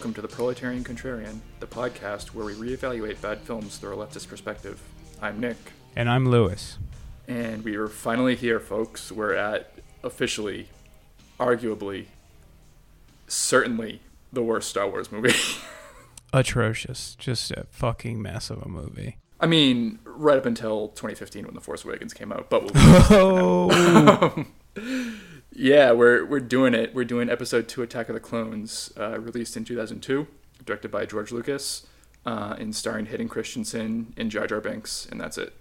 welcome to the Proletarian Contrarian, the podcast where we reevaluate bad films through a leftist perspective. I'm Nick, And I'm Lewis. and we are finally here, folks. We're at officially, arguably, certainly the worst Star Wars movie. Atrocious. Just a fucking mess of a movie. I mean, right up until 2015 when The Force Awakens came out, but we'll Oh, Yeah, we're we're doing it. We're doing episode two, Attack of the Clones, uh, released in 2002, directed by George Lucas, uh, and starring Hayden Christensen and Jar Jar Binks, and that's it.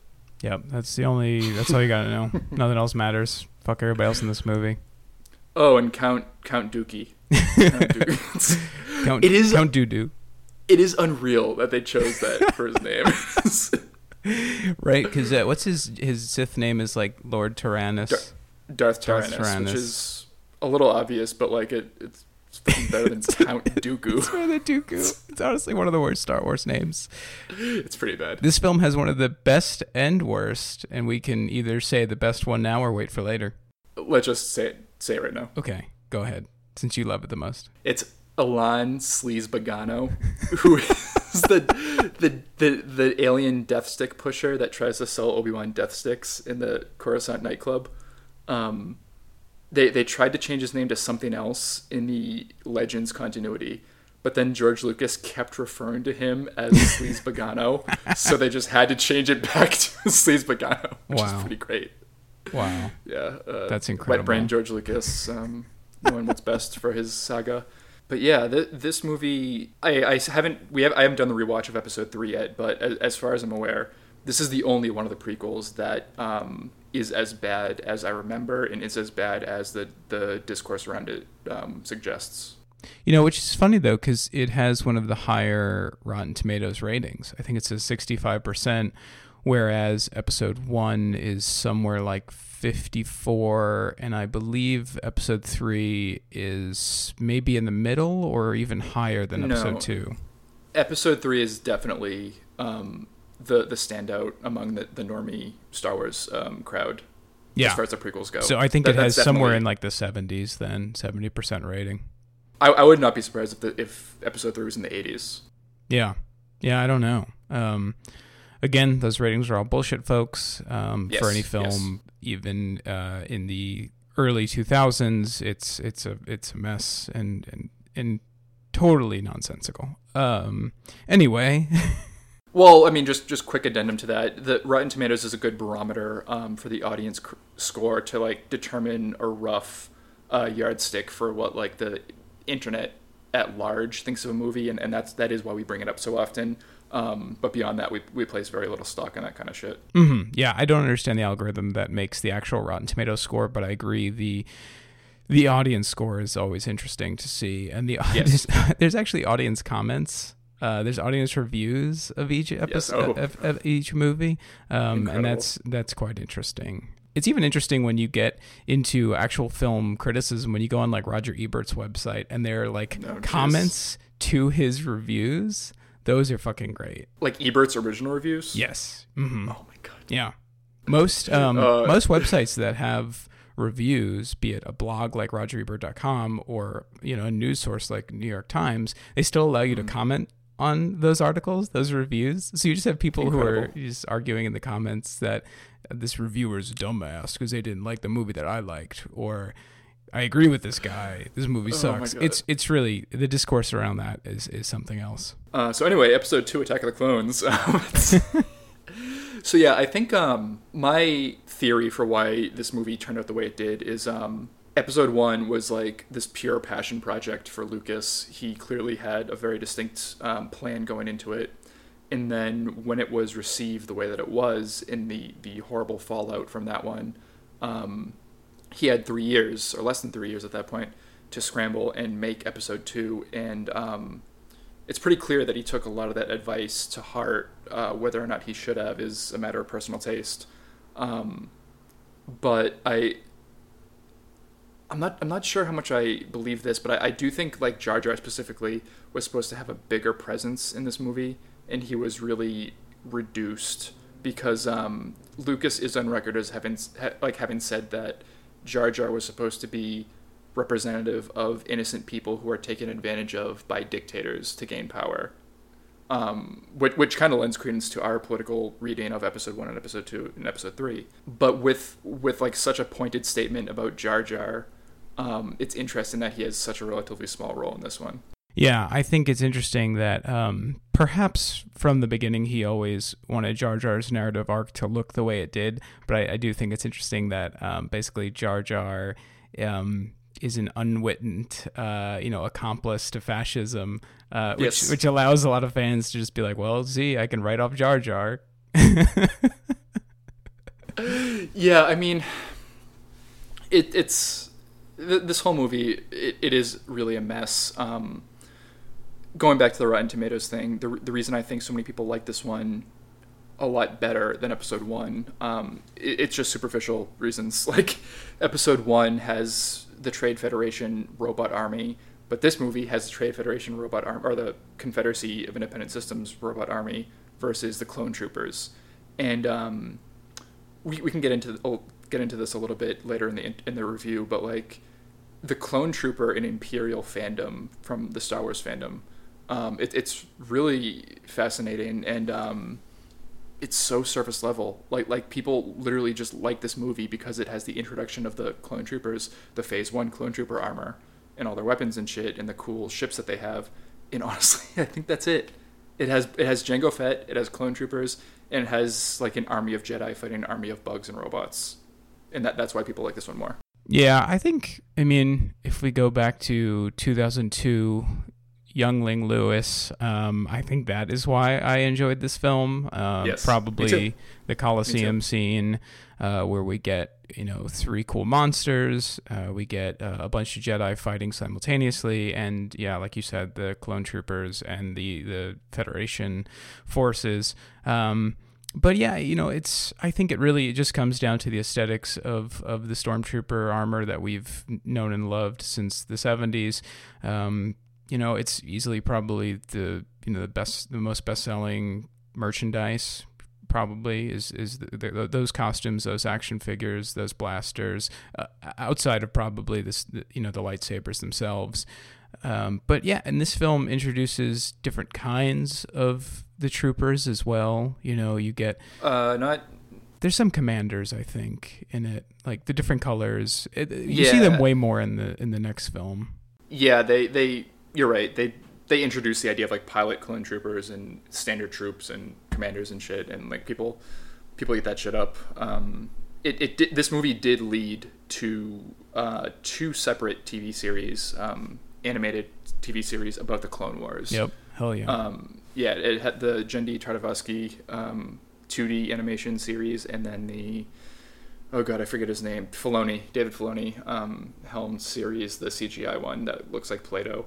yep. That's the only. That's all you gotta know. Nothing else matters. Fuck everybody else in this movie. Oh, and Count Count Dookie. Count Dookie. Count, It is- Count Doo it is unreal that they chose that for his name. right? Because uh, what's his his Sith name is like Lord Tyrannus. Dar- Darth Darth Tyrannus, Tyrannus. which is a little obvious, but like it, it's, better than Count Dooku. It's the Dooku. It's honestly one of the worst Star Wars names. It's pretty bad. This film has one of the best and worst, and we can either say the best one now or wait for later. Let's just say it, say it right now. Okay, go ahead. Since you love it the most. It's Alan Bagano, who is the, the the the alien death stick pusher that tries to sell Obi Wan death sticks in the Coruscant nightclub. Um, they they tried to change his name to something else in the Legends continuity, but then George Lucas kept referring to him as Sleazebaggano, so they just had to change it back to Sleazebaggano, which Wow. is pretty great. Wow. Yeah, uh, That's Wet incredible. brain George Lucas, um, knowing what's best for his saga. But yeah, th- this movie, I, I haven't we have I haven't done the rewatch of episode three yet, but as, as far as I'm aware, this is the only one of the prequels that um, is as bad as I remember, and is as bad as the the discourse around it um, suggests. You know, which is funny though, because it has one of the higher Rotten Tomatoes ratings. I think it's a 65%, whereas episode one is somewhere like 54, and I believe episode three is maybe in the middle or even higher than No. episode two. Episode three is definitely um, the the standout among the the normie Star Wars um, crowd. Yeah. as far as the prequels go. So I think That- it has somewhere in like the 70s then, 70% rating. I, I would not be surprised if the, if episode three was in the 80s. Yeah. Yeah, I don't know. Um, again, those ratings are all bullshit, folks. Um, Yes, for any yes. film, even uh, in the early 2000s, it's it's a it's a mess and and and totally nonsensical. Um, anyway, Well, I mean, just just quick addendum to that. The Rotten Tomatoes is a good barometer um, for the audience c- score to like determine a rough uh, yardstick for what like the internet at large thinks of a movie, and, and that's that is why we bring it up so often. Um, but beyond that, we we place very little stock in that kind of shit. hmm yeah, I don't understand the algorithm that makes the actual Rotten Tomatoes score, but I agree the the audience score is always interesting to see, and the Yes. there's, there's actually audience comments. Uh, there's audience reviews of each episode Oh. of, of each movie, um, and that's that's quite interesting. It's even interesting when you get into actual film criticism when you go on like Roger Ebert's website and there are like Oh, comments to his reviews. Those are fucking great. Like Ebert's original reviews. Yes. hmm Oh my god. yeah. Most um, Uh, most websites that have reviews, be it a blog like rogerebert.com or you know a news source like New York Times, they still allow you to Mm-hmm. comment on those articles, those reviews. So you just have people who are just arguing in the comments that this reviewer's a dumbass because they didn't like the movie that I liked, or I agree with this guy. This movie Oh sucks. God. It's it's really the discourse around that is is something else. Uh, so anyway, episode two, Attack of the Clones. So yeah, I think um, my theory for why this movie turned out the way it did is um, episode one was like this pure passion project for Lucas. He clearly had a very distinct um, plan going into it, and then when it was received the way that it was, in the the horrible fallout from that one, um, he had three years or less than three years at that point to scramble and make episode two and um, it's pretty clear that he took a lot of that advice to heart. Uh, whether or not he should have is a matter of personal taste. Um, but I, I'm not. I'm not sure how much I believe this, but I, I do think like Jar Jar specifically was supposed to have a bigger presence in this movie, and he was really reduced because um, Lucas is on record as having ha- like having said that Jar Jar was supposed to be representative of innocent people who are taken advantage of by dictators to gain power. Um, which, which kind of lends credence to our political reading of episode one and episode two and episode three. But with with like such a pointed statement about Jar Jar, um, it's interesting that he has such a relatively small role in this one. Yeah, I think it's interesting that um, perhaps from the beginning he always wanted Jar Jar's narrative arc to look the way it did, but I, I do think it's interesting that um, basically Jar Jar um, is an unwitting, uh, you know, accomplice to fascism, uh, which Yes. which allows a lot of fans to just be like, "Well, see, I can write off Jar Jar." Yeah, I mean, it, it's th- this whole movie. It, it is really a mess. Um, going back to the Rotten Tomatoes thing, the the reason I think so many people like this one a lot better than Episode One, um, it, it's just superficial reasons. Like Episode One has the Trade Federation robot army, but this movie has the Trade Federation robot arm or the Confederacy of Independent Systems robot army versus the Clone Troopers, and um, we, we can get into oh, get into this a little bit later in the in the review, but like the clone trooper in Imperial fandom from the Star Wars fandom, um, it, it's really fascinating and um, it's so surface level. Like like people literally just like this movie because it has the introduction of the clone troopers, the Phase One clone trooper armor, and all their weapons and shit, and the cool ships that they have. And honestly, I think that's it. It has it has Jango Fett, it has clone troopers, and it has like an army of Jedi fighting an army of bugs and robots, and that that's why people like this one more. Yeah, I think. I mean, if we go back to 2002, Youngling Lewis, um, I think that is why I enjoyed this film. Um, Yes, probably the Coliseum scene uh, where we get you know three cool monsters, uh, we get uh, a bunch of Jedi fighting simultaneously, and yeah, like you said, the clone troopers and the the Federation forces. Um, but yeah, you know, it's. I think it really it just comes down to the aesthetics of of the stormtrooper armor that we've known and loved since the '70s. Um, you know, it's easily probably the you know the best, the most best selling merchandise. Probably is is the, the, those costumes, those action figures, those blasters. Uh, outside of probably this, you know, the lightsabers themselves. Um, but yeah, and this film introduces different kinds of the troopers as well. You know, you get Uh, not there's some commanders I think in it, like the different colors. It, you see them way more in the in the next film. yeah, they they you're right. They they introduced the idea of like pilot clone troopers and standard troops and commanders and shit, and like people people eat that shit up. Um, it it did, this movie did lead to uh, two separate TV series, um, animated TV series about the Clone Wars. Yep, hell yeah. Um, yeah, it had the Genndy Tartakovsky um, 2D animation series, and then the oh god, I forget his name, Filoni, David Filoni, um, helmed series, the CGI one that looks like Play-Doh.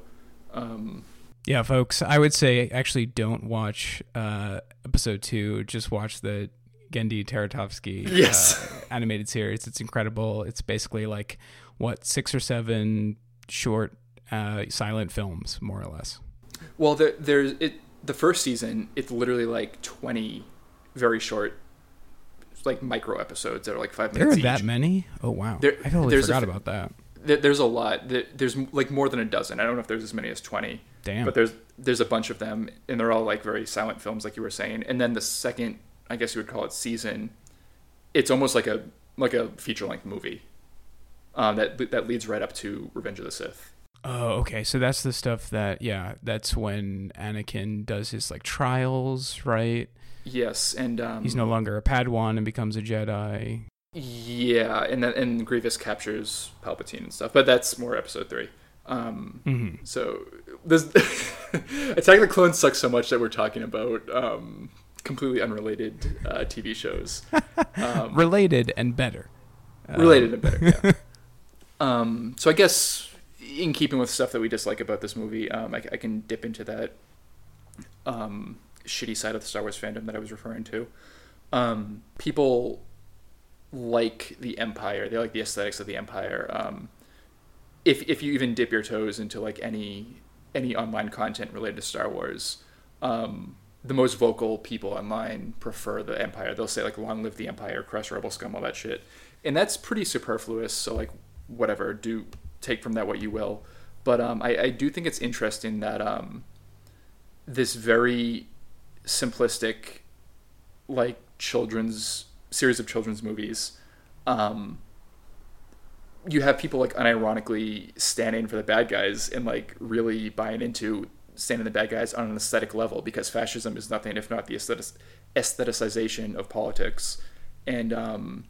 Um, Yeah, folks, I would say actually don't watch uh, episode two. Just watch the Genndy Tartakovsky Yes. uh, animated series. It's incredible. It's basically like what six or seven short uh, silent films, more or less. well, there, there's it. The first season, it's literally like 20 very short, like micro episodes that are like five minutes. There are minutes that many. Oh wow, There- I totally there's a forgot f- about that. There- There's a lot. There- There's like more than a dozen. I don't know if there's as many as 20. Damn. But there's there's a bunch of them, and they're all like very silent films, like you were saying. And then the second, I guess you would call it season, it's almost like a like a feature length movie. Um, that that leads right up to Revenge of the Sith. Oh, okay. So that's the stuff that yeah, that's when Anakin does his like trials, right? Yes, and um, He's no longer a Padawan and becomes a Jedi. yeah, and then and Grievous captures Palpatine and stuff. But that's more Episode three. Um, hmm so this Attack of the Clones sucks so much that we're talking about um, completely unrelated uh, TV shows. Um, Related and better. related and better. Yeah. um, so I guess in keeping with stuff that we dislike about this movie, um, I, I can dip into that um, shitty side of the Star Wars fandom that I was referring to. Um, people like the Empire; they like the aesthetics of the Empire. Um, if if you even dip your toes into like any any online content related to Star Wars, um, the most vocal people online prefer the Empire. They'll say like "Long live the Empire," "Crush Rebel Scum," all that shit, and that's pretty superfluous. So like, whatever, do take from that what you will. But um, I, I do think it's interesting that um, this very simplistic, like children's series of children's movies, um, you have people like unironically standing for the bad guys and like really buying into standing the bad guys on an aesthetic level because fascism is nothing if not the aesthetic, aestheticization of politics, and um,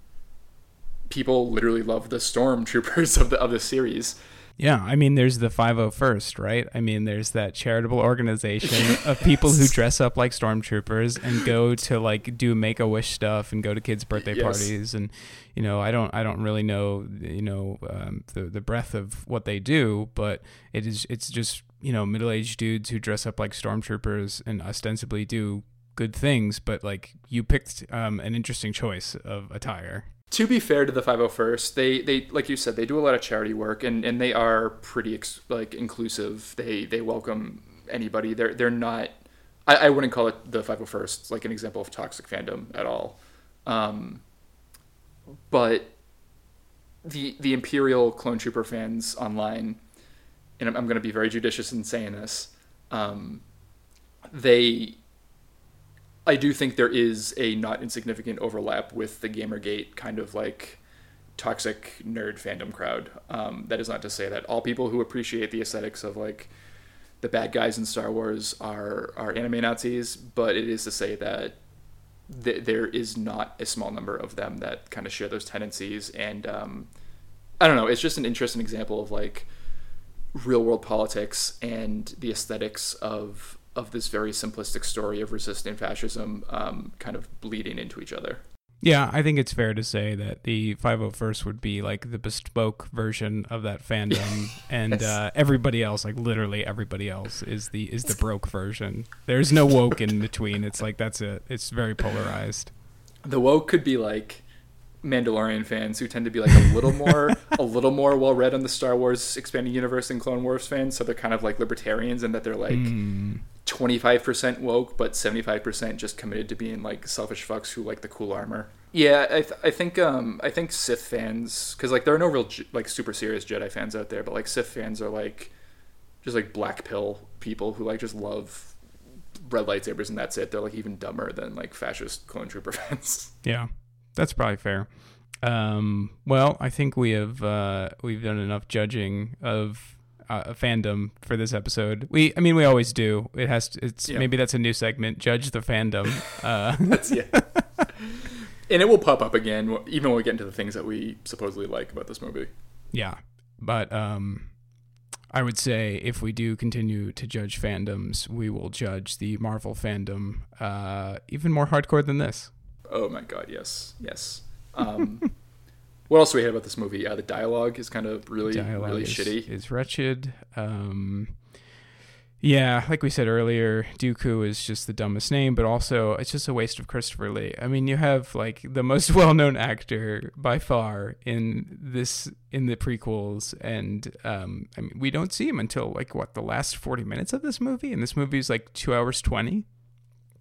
people literally love the stormtroopers of the of the series. Yeah, I mean, there's the 501st, right? I mean, there's that charitable organization of people who dress up like stormtroopers and go to like do make a wish stuff and go to kids' birthday Yes. parties, and you know, I don't, I don't really know, you know, um, the the breadth of what they do, but it is, it's just you know, middle aged dudes who dress up like stormtroopers and ostensibly do good things, but like you picked um, an interesting choice of attire. To be fair to the 501st they they like you said they do a lot of charity work and and they are pretty ex- like inclusive. They they welcome anybody. They're they're not I, I wouldn't call it the 501st like an example of toxic fandom at all. Um but the the imperial clone trooper fans online and i'm, I'm going to be very judicious in saying this um they I do think there is a not insignificant overlap with the Gamergate kind of like toxic nerd fandom crowd. Um, that is not to say that all people who appreciate the aesthetics of like the bad guys in Star Wars are are anime Nazis, but it is to say that th- there is not a small number of them that kind of share those tendencies. And um, I don't know, it's just an interesting example of like real world politics and the aesthetics of of this very simplistic story of resisting fascism um, kind of bleeding into each other. Yeah, I think it's fair to say that the 501st would be like the bespoke version of that fandom, and Yes. uh, everybody else, like literally everybody else, is the is the broke version. There's no woke in between. It's like that's it. It's very polarized. The woke could be like Mandalorian fans who tend to be like a little more a little more well read on the Star Wars expanding universe and Clone Wars fans, so they're kind of like libertarians and that they're like Hmm. twenty five percent woke, but seventy five percent just committed to being like selfish fucks who like the cool armor. Yeah, I, th- I think um I think Sith fans because like there are no real like super serious Jedi fans out there, but like Sith fans are like just like black pill people who like just love red lightsabers and that's it. They're like even dumber than like fascist clone trooper fans. Yeah, that's probably fair. Um, well, I think we have uh, we've done enough judging of uh, fandom for this episode. We, I mean, we always do. It has. To, it's Yeah. maybe that's a new segment. Judge the fandom. Uh, That's yeah. and it will pop up again, even when we get into the things that we supposedly like about this movie. Yeah, but um, I would say if we do continue to judge fandoms, we will judge the Marvel fandom uh, even more hardcore than this. Oh my god, yes, yes. Um, what else do we hate about this movie? Uh, the dialogue is kind of really, Dialogue really is, shitty. is wretched. Um, yeah, like we said earlier, Dooku is just the dumbest name, but also it's just a waste of Christopher Lee. I mean, you have like the most well-known actor by far in this in the prequels, and um, I mean, we don't see him until like what the last forty minutes of this movie, and this movie is like two hours twenty.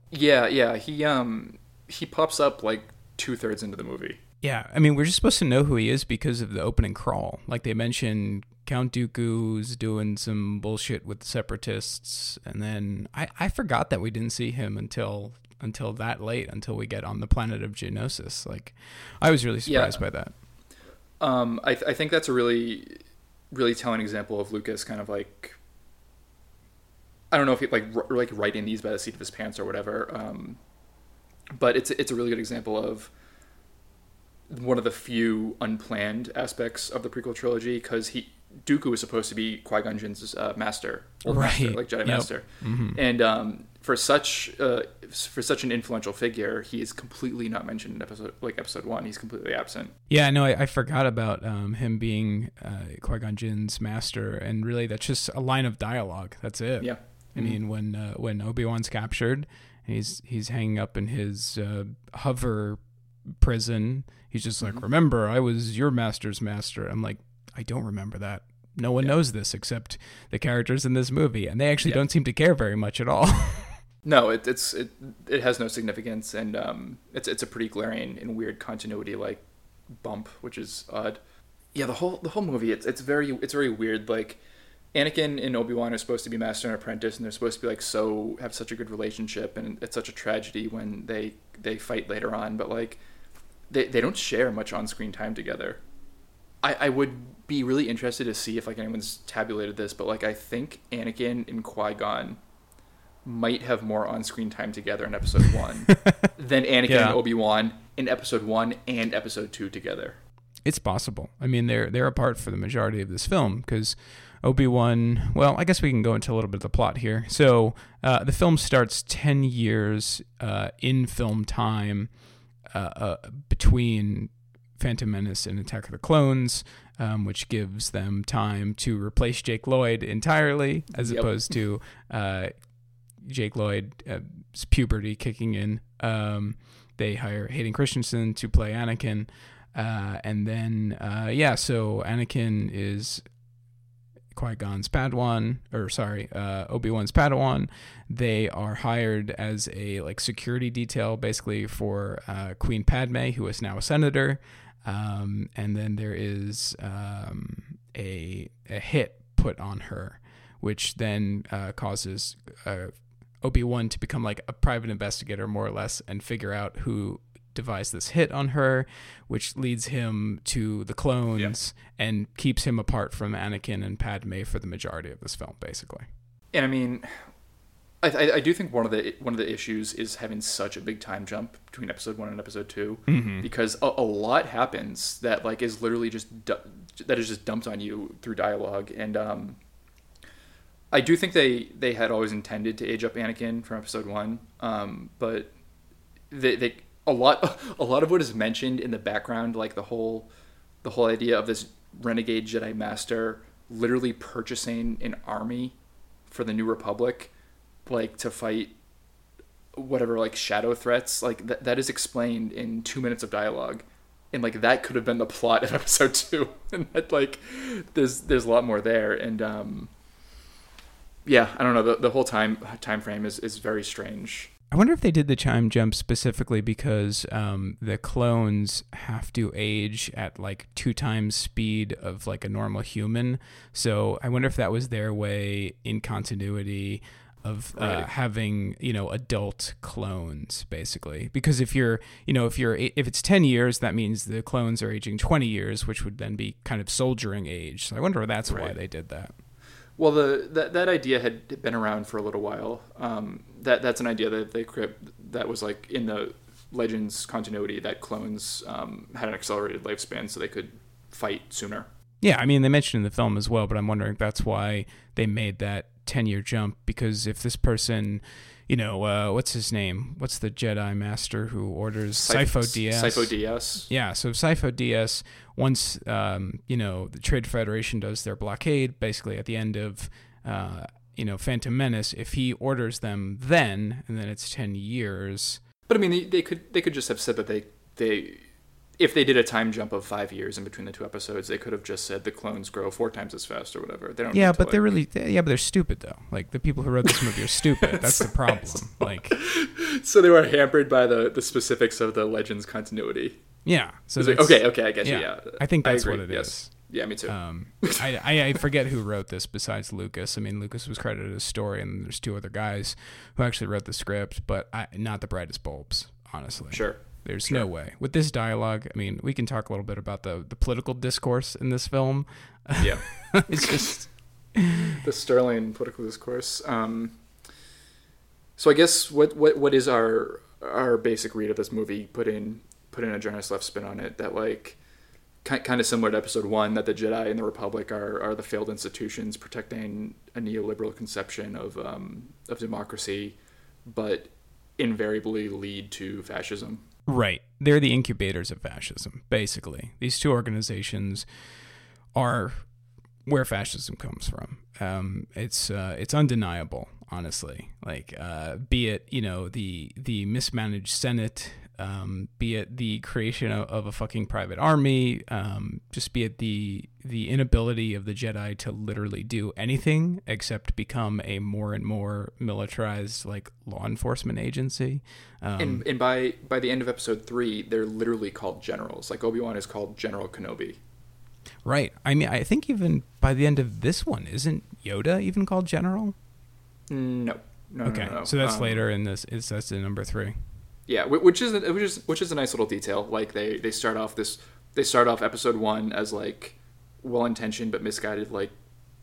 Yeah, yeah. He um he pops up like two thirds into the movie. Yeah, I mean, we're just supposed to know who he is because of the opening crawl. Like they mentioned, Count Dooku's doing some bullshit with the separatists, and then I, I forgot that we didn't see him until until that late, until we get on the planet of Geonosis. Like, I was really Yeah. surprised by that. Um, I th- I think that's a really, really telling example of Lucas kind of like. I don't know if he like r- like writing these by the seat of his pants or whatever, um, but it's it's a really good example of one of the few unplanned aspects of the prequel trilogy because he Dooku was supposed to be Qui Gon Jinn's uh, master, old master, Right. like Jedi Yep. master, Mhm. and um, for such uh, for such an influential figure, he is completely not mentioned in episode like episode one. He's completely absent. Yeah, no, I, I forgot about um, him being uh, Qui Gon Jinn's master, and really that's just a line of dialogue. That's it. Yeah. I mean, when uh, when Obi Wan's captured, he's he's hanging up in his uh, hover prison. He's just like, Mhm. "Remember, I was your master's master." I'm like, I don't remember that. No one Yeah. knows this except the characters in this movie, and they actually Yeah. don't seem to care very much at all. No, it, it's it it has no significance, and um, it's it's a pretty glaring and weird continuity like bump, which is odd. yeah, the whole the whole movie it's it's very it's very weird. Like Anakin and Obi Wan are supposed to be master and apprentice, and they're supposed to be like so have such a good relationship, and it's such a tragedy when they they fight later on. But like they they don't share much on screen time together. I, I would be really interested to see if like anyone's tabulated this, but like I think Anakin and Qui Gon might have more on screen time together in episode one than Anakin Yeah. and Obi Wan in episode one and episode two together. It's possible. I mean, they're they're apart for the majority of this film because Obi Wan. Well, I guess we can go into a little bit of the plot here. So uh, the film starts ten years uh, in film time uh, uh, between Phantom Menace and Attack of the Clones, um, which gives them time to replace Jake Lloyd entirely, as Yep. opposed to uh, Jake Lloyd's puberty kicking in. Um, they hire Hayden Christensen to play Anakin. Uh, and then, uh, yeah, so Anakin is Qui Gon's Padawan, or sorry, uh, Obi Wan's Padawan. They are hired as a like security detail, basically for uh, Queen Padme, who is now a senator. Um, and then there is um, a a hit put on her, which then uh, causes uh, Obi Wan to become like a private investigator, more or less, and figure out who devised this hit on her, which leads him to the clones and keeps him apart from Anakin and Padme for the majority of this film, basically. And I mean, I, I, I do think one of the one of the issues is having such a big time jump between episode one and episode 2 because a, a lot happens that like is literally just du- that is just dumped on you through dialogue and um. I do think they, they had always intended to age up Anakin from episode one, um, but they, they a lot a lot of what is mentioned in the background, like the whole the whole idea of this renegade Jedi Master literally purchasing an army for the New Republic, like to fight whatever like shadow threats, like that that is explained in two minutes of dialogue. And like that could have been the plot of episode two. And that like there's there's a lot more there. And um yeah, I don't know, the, the whole time time frame is, is very strange. I wonder if they did the chime jump specifically because um, the clones have to age at like two times speed of like a normal human. So I wonder if that was their way in continuity of uh, Right. having you know adult clones basically because if you're you know if you're if it's 10 years that means the clones are aging 20 years which would then be kind of soldiering age so i wonder if that's why they did that Well, the that, that idea had been around for a little while. Um, that that's an idea that they that was like in the Legends continuity that clones um, had an accelerated lifespan, so they could fight sooner. Yeah, I mean they mentioned in the film as well, but I'm wondering if that's why they made that 10 year jump because if this person, you know, uh, what's his name? What's the Jedi master who orders Sifo Dyas? Sifo Dyas. Yeah, so if Sifo Dyas, once um, you know the Trade Federation does their blockade, basically at the end of uh, you know Phantom Menace, if he orders them then, and then it's ten years. But I mean, they, they could they could just have said that they they if they did a time jump of five years in between the two episodes, they could have just said the clones grow four times as fast or whatever. They don't. Yeah, but they're really yeah, but they're stupid though. Like the people who wrote this movie are stupid. That's the problem. Like so they were hampered by the the specifics of the Legends continuity. yeah, so like, okay, okay, I guess yeah. Yeah, I think that's agree, what it is. yes. Yeah, me too. Um, I, I I forget who wrote this besides Lucas. I mean, Lucas was credited as story, and there's two other guys who actually wrote the script, but I, not the brightest bulbs, honestly. sure. There's no way with this dialogue. I mean, we can talk a little bit about the the political discourse in this film. Yeah. it's just the Sterling political discourse. Um, so I guess what what what is our our basic read of this movie? Put in put in a journalist left spin on it that like kind of similar to episode one that the Jedi and the Republic are are the failed institutions protecting a neoliberal conception of um, of democracy, but invariably lead to fascism. Right. They're the incubators of fascism, basically. These two organizations are where fascism comes from. Um, it's uh, it's undeniable, honestly. Like, uh, be it you know the the mismanaged Senate, um, be it the creation of, of a fucking private army, um, just be it the the inability of the Jedi to literally do anything except become a more and more militarized like law enforcement agency. Um, And and by by the end of episode three, they're literally called generals. Like Obi Wan is called General Kenobi. Right. I mean, I think even by the end of this one, isn't Yoda even called General? No. No, okay, no, no. so that's Um, later in this. It's that's in number three? Yeah, which is which is which is a nice little detail. Like they they start off this they start off episode one as like well intentioned but misguided like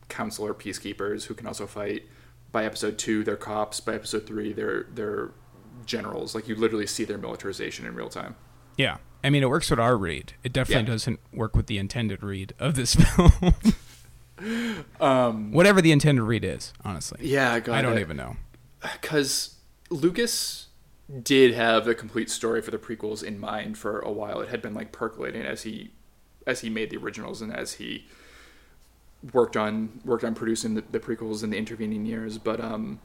counselor peacekeepers who can also fight. By episode two, they're cops. By episode three, they're they're generals. Like you literally see their militarization in real time. Yeah. I mean, it works with our read. It definitely Yeah. doesn't work with the intended read of this film. Um, Whatever the intended read is, honestly. yeah, God, I don't even know. because Lucas did have the complete story for the prequels in mind for a while. It had been like percolating as he as he made the originals and as he worked on worked on producing the, the prequels in the intervening years. But um,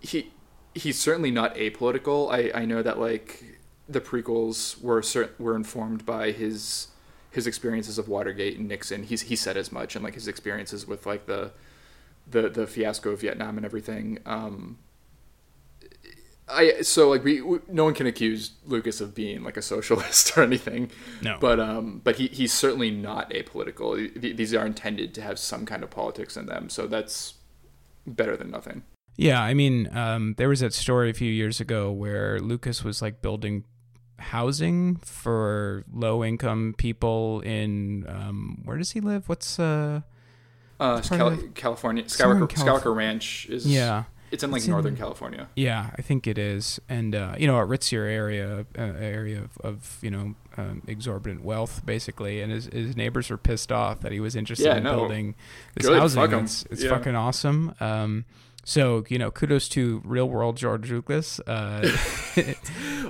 he he's certainly not apolitical. I I know that like the prequels were cer- were informed by his his experiences of Watergate and Nixon. He's he said as much and like his experiences with like the the the fiasco of Vietnam and everything. Um, I so like we, we no one can accuse Lucas of being like a socialist or anything. No. But um, but he he's certainly not apolitical. Th- These are intended to have some kind of politics in them, so that's better than nothing. Yeah, I mean, um, there was that story a few years ago where Lucas was like building housing for low income people in um, where does he live? What's uh Uh, It's Cal- of California, Skywalker, Calif- Skywalker Ranch is yeah It's in like It's in- Northern California. yeah I think it is and uh, you know a ritzier area uh, area of, of you know um, exorbitant wealth basically and his, his neighbors were pissed off that he was interested Yeah, in no. building this Good, housing fuck it's, it's Yeah. fucking awesome um, so you know kudos to real world George Lucas uh,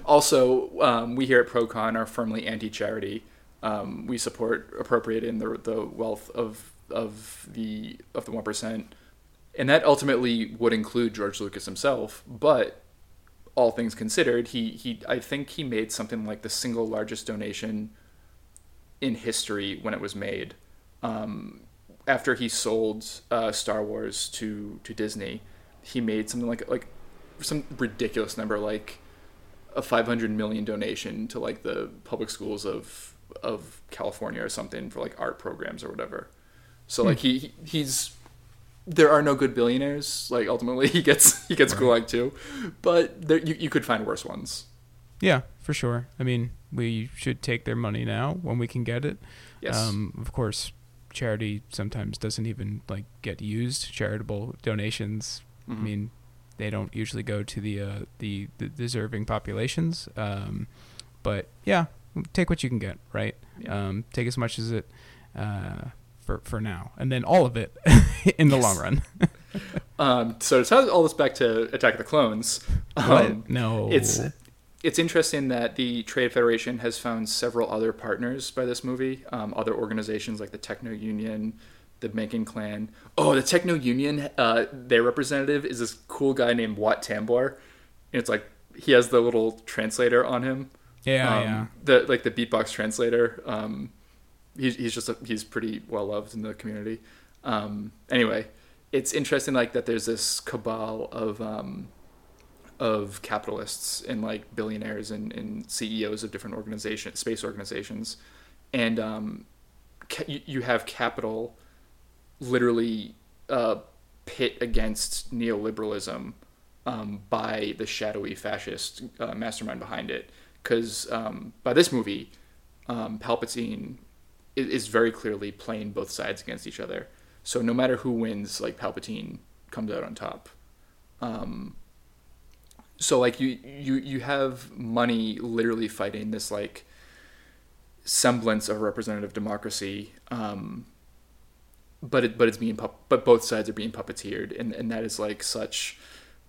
Also, um, we here at ProCon are firmly anti-charity. Um, we support appropriating the the wealth of of the of the one percent, and that ultimately would include George Lucas himself. But all things considered, he he I think he made something like the single largest donation in history when it was made. Um, after he sold uh, Star Wars to to Disney, he made something like like some ridiculous number like a 500 million donation to like the public schools of of California or something for like art programs or whatever. So like he he- he's there are no good billionaires. Like ultimately he gets he gets gulag too, but there you, you could find worse ones. Yeah, for sure. I mean, we should take their money now when we can get it. Yes. Um, of course, charity sometimes doesn't even like get used. Charitable donations. I Mhm. mean, they don't usually go to the uh, the, the deserving populations. Um, but yeah, take what you can get. Right. Yeah. Um, take as much as it. Uh, for, for now, and then all of it in the Yes. long run. Um, so to tie all this back to Attack of the Clones, um, No, it's it's interesting that the Trade Federation has found several other partners by this movie, um, other organizations like the Techno Union, the Banking Clan. Oh, the Techno Union, uh, their representative is this cool guy named Wat Tambor. And it's like he has the little translator on him. yeah, um, yeah. The like the beatbox translator. Um, he's he's just a, he's pretty well loved in the community. Um, anyway, it's interesting like that. There's this cabal of um, of capitalists and like billionaires and, and CEOs of different organizations, space organizations, and um, ca- you, have capital literally uh, pit against neoliberalism um, by the shadowy fascist uh, mastermind behind it. Because um, by this movie, um, Palpatine is very clearly playing both sides against each other. So no matter who wins, like Palpatine comes out on top. Um, so like you you you have money literally fighting this like semblance of representative democracy um but it but it's being but both sides are being puppeteered and and that is like such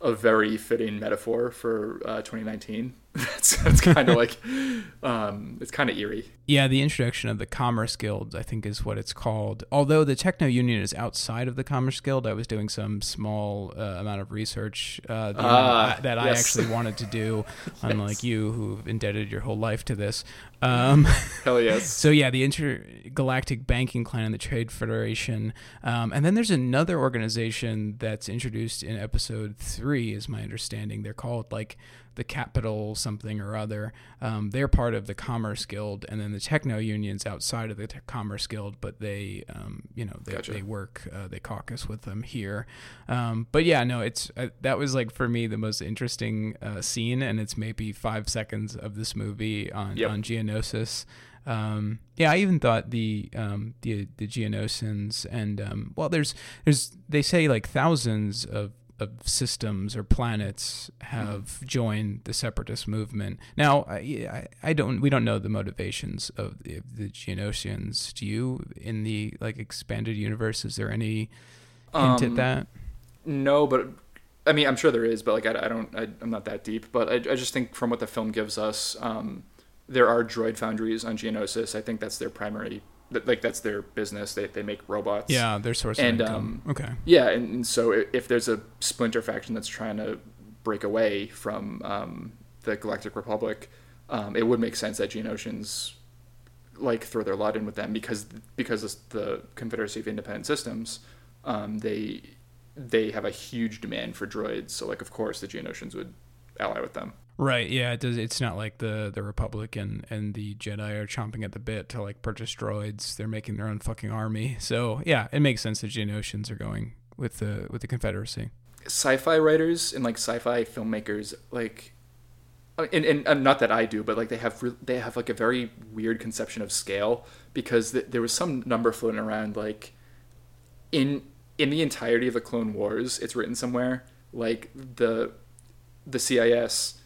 a very fitting metaphor for uh, 2019 that's that's kind of like um it's kind of eerie Yeah, the introduction of the Commerce Guild, I think, is what it's called. Although the Techno Union is outside of the Commerce Guild, I was doing some small uh, amount of research uh, that, Ah, I, that I actually wanted to do, unlike you, who've indebted your whole life to this. Um, hell yes so yeah, the Intergalactic Banking Clan and the Trade Federation, um, and then there's another organization that's introduced in Episode Three, is my understanding. They're called like the capital something or other. Um, they're part of the Commerce Guild, and then the techno unions outside of the Commerce Guild, but they, um, you know, they, gotcha. they work, uh, they caucus with them here. Um, but yeah, no, it's uh, that was like for me the most interesting uh, scene, and it's maybe five seconds of this movie on yep. on Geonosis. Um, yeah, I even thought the um, the the Geonosians and um, well, there's there's they say like thousands of of systems or planets have joined the separatist movement. Now, I, I don't we don't know the motivations of the, the Geonosians. Do you in the like expanded universe? Is there any hint um, at that? No, but I mean, I'm sure there is, but like I, I don't, I, am not that deep. But I, I just think from what the film gives us, um, there are droid foundries on Geonosis. I think that's their primary like that's their business. They they make robots. Yeah, their source and, of income. Um, okay. Yeah, and, and, so if there's a splinter faction that's trying to break away from um, the Galactic Republic, um, it would make sense that Geonosians like throw their lot in with them because because the Confederacy of Independent Systems, um, they they have a huge demand for droids. So like of course the Geonosians would ally with them. Right. Yeah. It does. It's not like the the Republic and, and the Jedi are chomping at the bit to like purchase droids. They're making their own fucking army. So yeah, it makes sense that Geonosians are going with the with the Confederacy. Sci-fi writers and like sci-fi filmmakers, like, uh, and, and, and not that I do, but like they have they have like a very weird conception of scale because th- there was some number floating around like in in the entirety of the Clone Wars, it's written somewhere like the the CIS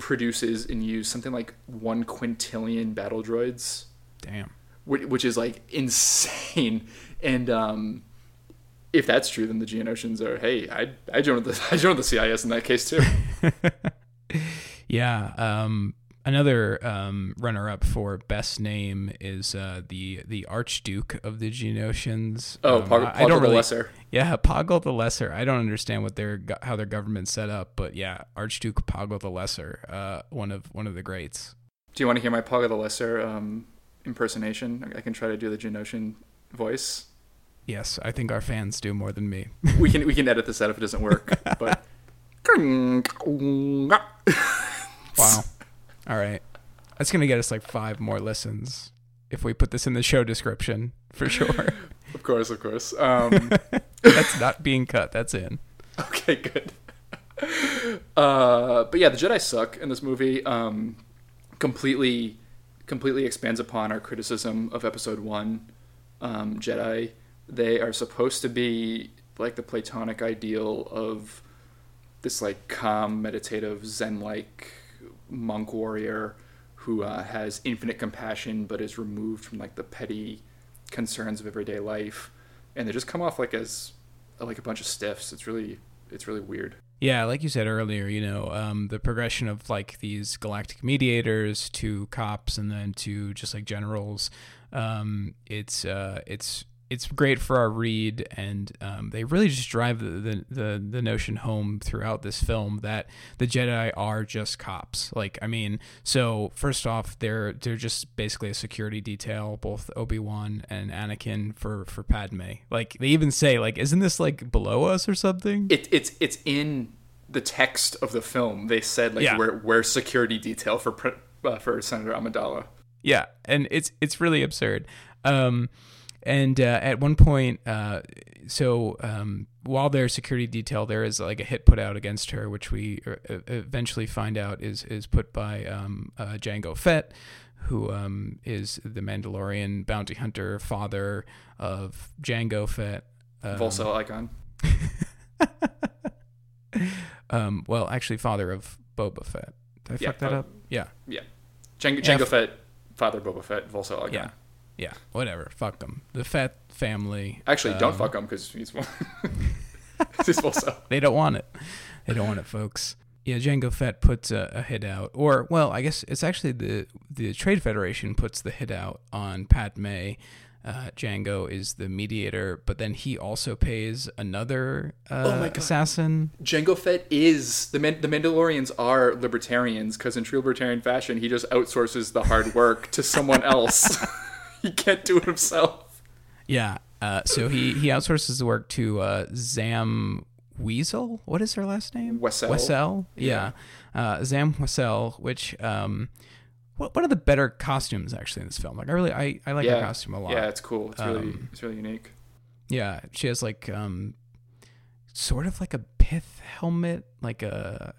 produces and uses something like one quintillion battle droids. Damn. Which, which is like insane. And um, if that's true, then the Geonosians are, hey, I I joined the I joined the CIS in that case too. yeah. Um, Another um, runner-up for best name is uh, the the Archduke of the Geonosians. Oh, um, Pog- I, I don't really, the Lesser. Yeah, Poggle the Lesser. I don't understand what their how their government's set up, but yeah, Archduke Poggle the Lesser, uh, one of one of the greats. Do you want to hear my Poggle the Lesser um, impersonation? I can try to do the Geonosian voice. Yes, I think our fans do more than me. we can we can edit this out if it doesn't work, but. wow. All right. That's going to get us like five more listens if we put this in the show description for sure. of course, of course. Um, That's not being cut. That's in. Okay, good. Uh, but yeah, the Jedi suck in this movie. Um, completely, completely expands upon our criticism of Episode One. Um, Jedi, they are supposed to be like the Platonic ideal of this like calm, meditative, Zen-like monk warrior who uh, has infinite compassion but is removed from like the petty concerns of everyday life. And they just come off like as like a bunch of stiffs. It's really it's really weird. Yeah like you said earlier you know um, the progression of like these galactic mediators to cops and then to just like generals um, it's uh, it's it's great for our read, and um, they really just drive the, the, the the notion home throughout this film that the Jedi are just cops. Like, I mean, so first off, they're they're just basically a security detail, both Obi Wan and Anakin for for Padme. Like, they even say, like, isn't this like below us or something? It, it's it's in the text of the film. They said like yeah. we're we're security detail for uh, for Senator Amidala. Yeah, and it's it's really absurd. Um, and uh, at one point, uh, so um, while there's security detail, there is like a hit put out against her, which we uh, eventually find out is is put by um, uh, Jango Fett, who um, is the Mandalorian bounty hunter, father of Jango Fett, um, Volcel icon. um, well, actually, father of Boba Fett. Did I yeah, fuck that uh, up? Yeah. Yeah. Django, Jango F- Fett, father Boba Fett, Volcel icon. Yeah yeah, whatever. Fuck them. The Fett family. Actually, don't um, fuck them because he's he's also. They don't want it. They don't want it, folks. Yeah, Jango Fett puts a, a, hit out, or well, I guess it's actually the the Trade Federation puts the hit out on Padme. Uh, Jango is the mediator, but then he also pays another uh, oh assassin. Jango Fett is the Man- the Mandalorians are libertarians because in true libertarian fashion, he just outsources the hard work to someone else. he can't do it himself. Yeah. Uh, so he he outsources the work to uh, Zam Weasel. What is her last name? Wesell. Wesell. Yeah, Uh, Zam Wesell. Which um, what one of the better costumes actually in this film. Like I really I, I like her costume a lot. Yeah, it's cool. It's really Um, it's really unique. Yeah, she has like um, sort of like a pith helmet, like a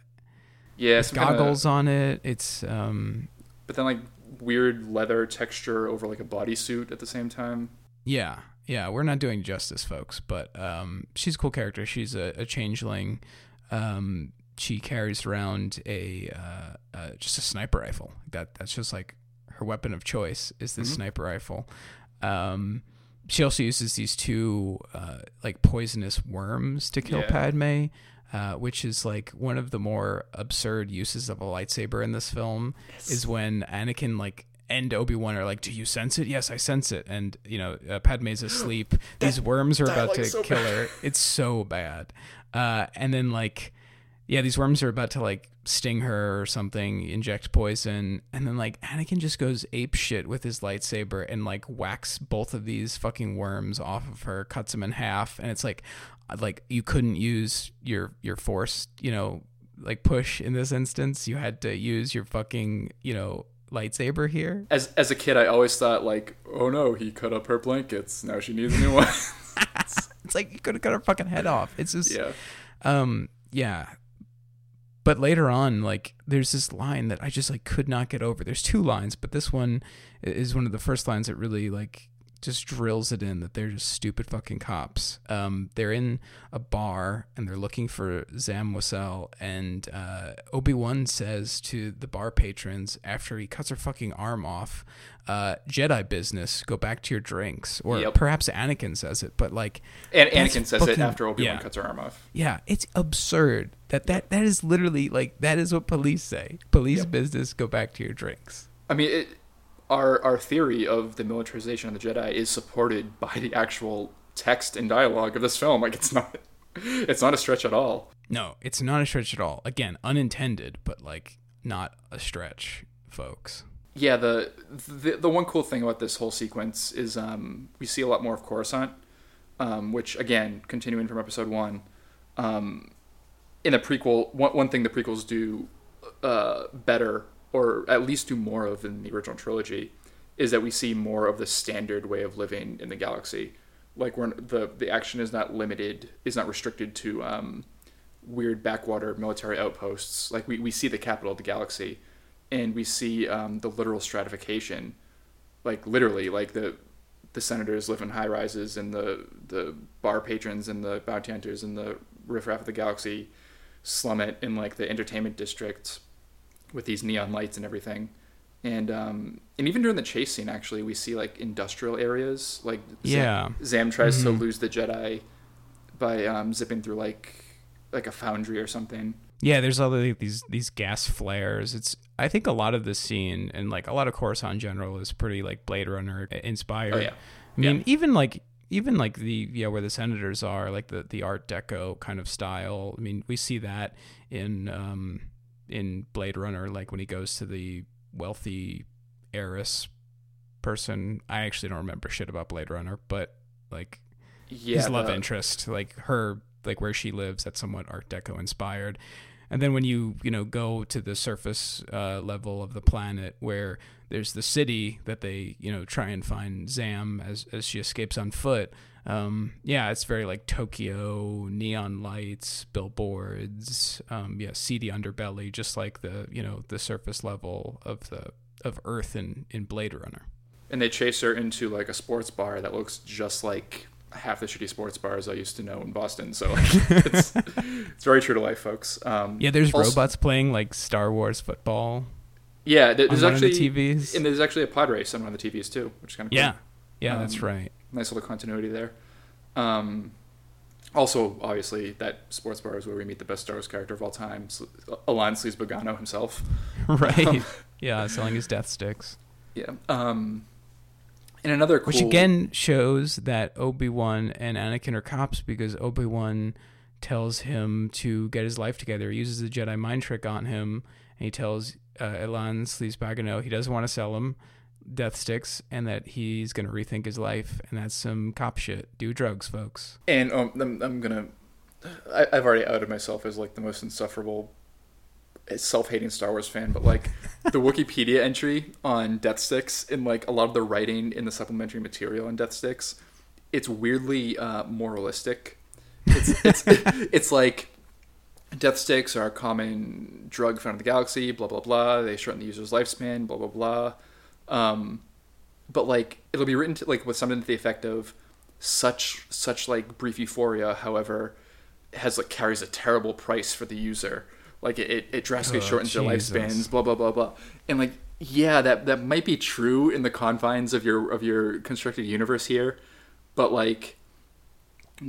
Yeah, some kinda- goggles on it. It's um, but then like weird leather texture over like a bodysuit at the same time. Yeah, yeah, we're not doing justice, folks, but um, she's a cool character. She's a, a changeling. Um, she carries around a uh, uh, just a sniper rifle. That that's just like her weapon of choice is this Mhm. sniper rifle. Um, she also uses these two uh, like poisonous worms to kill Yeah. Padme. Uh, which is like one of the more absurd uses of a lightsaber in this film is when Anakin like and Obi Wan are like, "Do you sense it?" Yes, I sense it. And you know, uh, Padme's asleep. These worms are about to so kill bad. her. It's so bad. Uh, and then like, yeah, these worms are about to like sting her or something, inject poison, and then like Anakin just goes ape shit with his lightsaber and like whacks both of these fucking worms off of her, cuts them in half, and it's like, like you couldn't use your your force, you know, like push in this instance. You had to use your fucking, you know, lightsaber here. As as a kid, I always thought like, oh no, he cut up her blankets. Now she needs a new one. It's like you could have cut her fucking head off. It's just, yeah, um, yeah. But later on, like, there's this line that I just like could not get over. There's two lines, but this one is one of the first lines that really like just drills it in that they're just stupid fucking cops. Um, they're in a bar and they're looking for Zam Wesell, and uh, Obi Wan says to the bar patrons after he cuts her fucking arm off, uh, "Jedi business, go back to your drinks." Or Yep. perhaps Anakin says it, but like and Anakin says it after Obi Wan yeah. cuts her arm off. yeah, it's absurd. That that that is literally like that is what police say. Police Yep. business, go back to your drinks. I mean, it, our our theory of the militarization of the Jedi is supported by the actual text and dialogue of this film. Like it's not it's not a stretch at all. No, it's not a stretch at all. Again, unintended, but like not a stretch, folks. Yeah, the, the the one cool thing about this whole sequence is um, we see a lot more of Coruscant, um, which again, continuing from episode one, um, in the prequel, one, one thing the prequels do uh, better, or at least do more of in the original trilogy, is that we see more of the standard way of living in the galaxy. Like when the the action is not limited, is not restricted to um, weird backwater military outposts. Like we, we see the capital of the galaxy, and we see um, the literal stratification, like literally, like the the senators live in high rises, and the the bar patrons and the bounty hunters and the riffraff of the galaxy slum it in like the entertainment district with these neon lights and everything. And um, and even during the chase scene, actually, we see like industrial areas. Like Yeah. Zam, Zam tries to Mhm. lose the Jedi by um, zipping through like like a foundry or something. Yeah, there's all the, these these gas flares. It's I think a lot of this scene and like a lot of Coruscant in general is pretty like Blade Runner inspired. Oh yeah, I mean, Yeah. even like even like the yeah where the senators are, like the the Art Deco kind of style. I mean, we see that in um in Blade Runner, like when he goes to the wealthy heiress person. I actually don't remember shit about Blade Runner, but like yeah. his love the- interest, like her, like where she lives, that's somewhat Art Deco inspired. And then when you you know go to the surface uh, level of the planet, where there's the city that they you know try and find Zam as as she escapes on foot. Um, yeah, it's very like Tokyo, neon lights, billboards, um, yeah, seedy underbelly, just like the you know the surface level of the of Earth in in Blade Runner. and they chase her into like a sports bar that looks just like half the shitty sports bars I used to know in Boston. So like, it's it's very true to life, folks. Um, Yeah, there's also- robots playing like Star Wars football. Yeah, there's on of the actually TVs. and there's actually a pod race on one of the TVs too, which is kind of cool. Yeah, yeah, that's Um, right. Nice little continuity there. Um, also, obviously, that sports bar is where we meet the best Star Wars character of all time, Elan Sleazebaggano himself. right. yeah, selling his death sticks. Yeah. Um, and another cool. Which again shows that Obi Wan and Anakin are cops because Obi Wan tells him to get his life together. He uses the Jedi mind trick on him, and he tells uh, Elan Sleazebaggano he doesn't want to sell him death sticks and that he's going to rethink his life, and that's some cop shit. Do drugs, folks. And um, I'm, I'm gonna I, I've already outed myself as like the most insufferable, self-hating Star Wars fan, but like the Wikipedia entry on Death Sticks and like a lot of the writing in the supplementary material on Death Sticks, it's weirdly uh, moralistic. It's it's it's like Death sticks are a common drug found in the galaxy, blah, blah, blah. They shorten the user's lifespan, blah, blah, blah. Um, but, like, it'll be written to, like, with something to the effect of such, such, like, brief euphoria, however, has, like, carries a terrible price for the user. Like, it, it drastically Oh, shortens their Jesus. lifespans, blah, blah, blah, blah. And, like, yeah, that, that might be true in the confines of your, of your constructed universe here. But, like,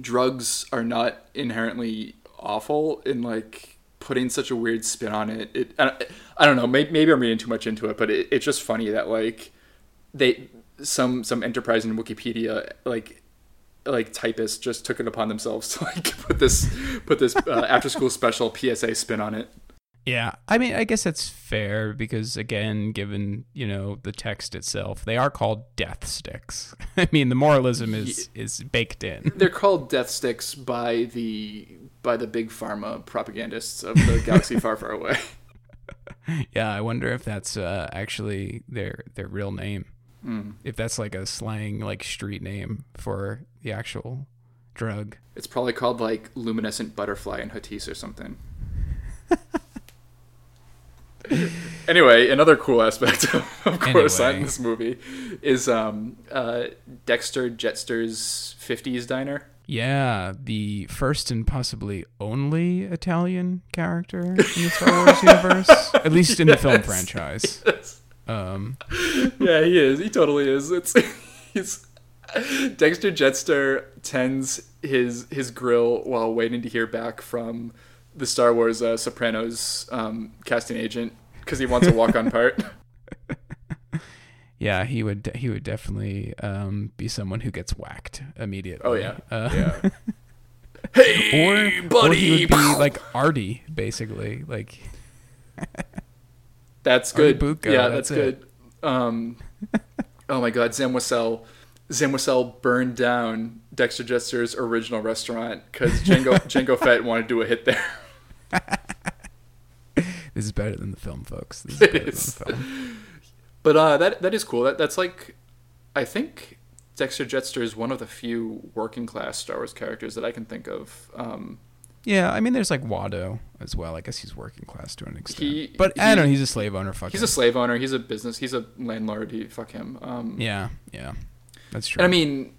drugs are not inherently awful in like putting such a weird spin on it. It I, don't- I don't know. Maybe, maybe I'm reading too much into it, but it, it's just funny that like they some some enterprise in Wikipedia like like typists just took it upon themselves to like put this put this uh, after school special PSA spin on it. Yeah, I mean, I guess that's fair because again, given you know the text itself, they are called death sticks. I mean, the moralism is is baked in. They're called death sticks by the by the big pharma propagandists of the galaxy far far away. Yeah, I wonder if that's uh, actually their their real name. If that's like a slang like street name for the actual drug. It's probably called like luminescent butterfly in Huttese or something. anyway, another cool aspect of, of Coruscant in this movie is um, uh, Dexter Jettster's 50s diner. Yeah, the first and possibly only Italian character in the Star Wars universe, at least in the film Yes. franchise. Um, yeah, he is. He totally is. It's he's Dexter Jettster tends his his grill while waiting to hear back from the Star Wars uh, Sopranos um, casting agent because he wants a walk on part. yeah, he would he would definitely um, be someone who gets whacked immediately. Oh yeah, Uh, yeah. hey, Or, buddy. or he would be like Artie, basically. Like, that's good. Bucco, yeah, that's that's, good. Um, oh my God, Zam Wesell. Zamwasel burned down Dexter Jettster's original restaurant because Jango Jango Fett wanted to do a hit there. this is better than the film, folks. This is better is. than the film. But uh, that that is cool. That that's like, I think Dexter Jettster is one of the few working class Star Wars characters that I can think of. Um, Yeah, I mean, there's like Watto as well. I guess he's working class to an extent. He- but I he- don't know. He's a slave owner. Fuck he's him. a slave owner. He's a business. He's a landlord. He fuck him. Um, Yeah, yeah. That's true. And I mean,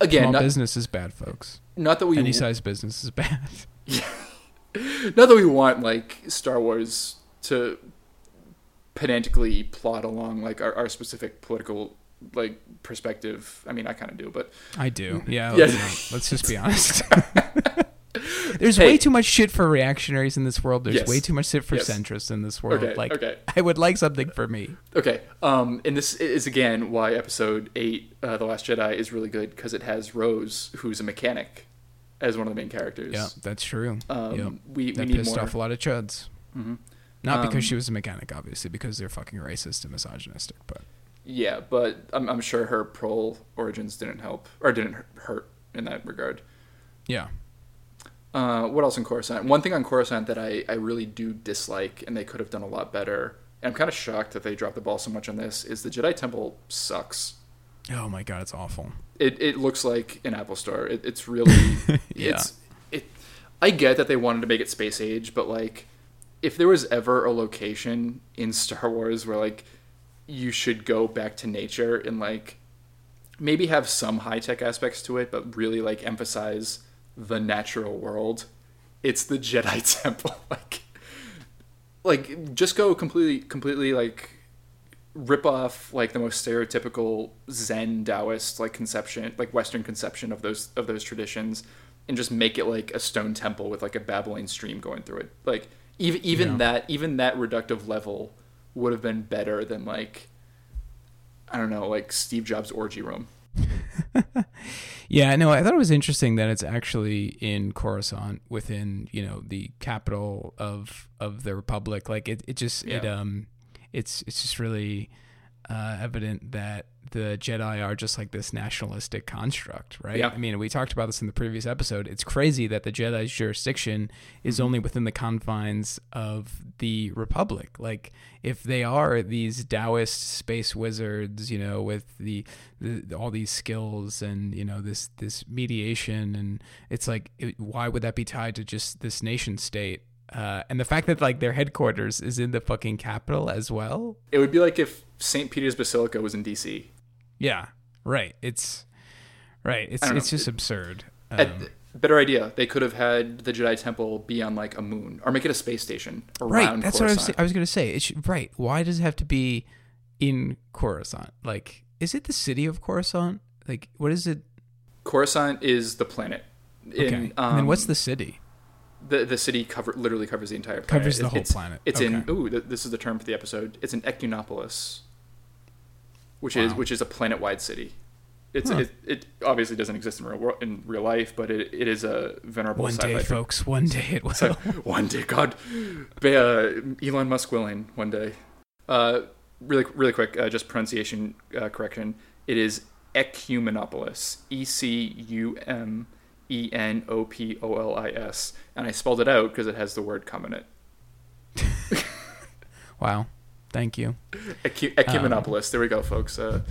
again, Small not, business is bad, folks. not that we Any size business is bad. not that we want like Star Wars to pedantically plot along like our, our specific political like perspective. I mean, I kind of do, but I do. Yeah. Yeah. Let's, let's just be honest. There's Hey. way too much shit for reactionaries in this world. There's Yes. way too much shit for Yes. centrists in this world. Okay, like, okay. I would like something for me. Okay, um, and this is again why Episode Eight, uh, The Last Jedi, is really good because it has Rose, who's a mechanic, as one of the main characters. Yeah, that's true. Um, yep. we, we That need pissed more. off a lot of chuds. Mhm. Not Um, because she was a mechanic, obviously, because they're fucking racist and misogynistic. But Yeah, but I'm, I'm sure her prole origins didn't help or didn't hurt in that regard. yeah, Uh, what else in Coruscant? One thing on Coruscant that I, I really do dislike, and they could have done a lot better. And I'm kind of shocked that they dropped the ball so much on this. Is the Jedi Temple sucks. oh my god, it's awful. It it looks like an Apple Store. It, it's really Yeah. it's it. I get that they wanted to make it space age, but like, if there was ever a location in Star Wars where like you should go back to nature and like maybe have some high tech aspects to it, but really like emphasize the natural world, it's the Jedi Temple. like, like just go completely completely like rip off like the most stereotypical Zen Taoist like conception, like Western conception of those of those traditions, and just make it like a stone temple with like a babbling stream going through it. Like even even Yeah. that even that reductive level would have been better than like I don't know like Steve Jobs orgy room. Yeah, no, I thought it was interesting that it's actually in Coruscant, within you know the capital of of the Republic. Like it, it just it um, it's it's just really uh, evident that the Jedi are just like this nationalistic construct, right? Yeah. I mean, we talked about this in the previous episode. It's crazy that the Jedi's jurisdiction is Mm-hmm. only within the confines of the Republic. Like, if they are these Taoist space wizards, you know, with the, the all these skills and you know this this mediation, and it's like, it, why would that be tied to just this nation state? Uh, and the fact that like their headquarters is in the fucking capital as well. It would be like if St. Peter's Basilica was in DC. Yeah, right. It's right. It's it's just absurd. At- Um, better idea. They could have had the Jedi Temple be on like a moon or make it a space station around right. That's what I was. I was gonna say. It should, right. Why does it have to be in Coruscant? Like, is it the city of Coruscant? Like, what is it? Coruscant is the planet. Okay. In, and then what's um, the city? The the city cover literally covers the entire planet. Covers the It's- whole it's- planet. It's in ooh, th- this is the term for the episode. It's an Ecumenopolis, which is which is a planet-wide city. It's Huh. it, it obviously doesn't exist in real wor- in real life, but it, it is a venerable One day, folks. One day it will. So, one day, God, uh, Elon Musk willing, one day. Uh, really, really quick, uh, just pronunciation uh, correction. It is Ecumenopolis, E C U M E N O P O L I S, and I spelled it out because it has the word "come" in it. wow. Thank you. Ecu- Ecumenopolis. there we go, folks. Uh,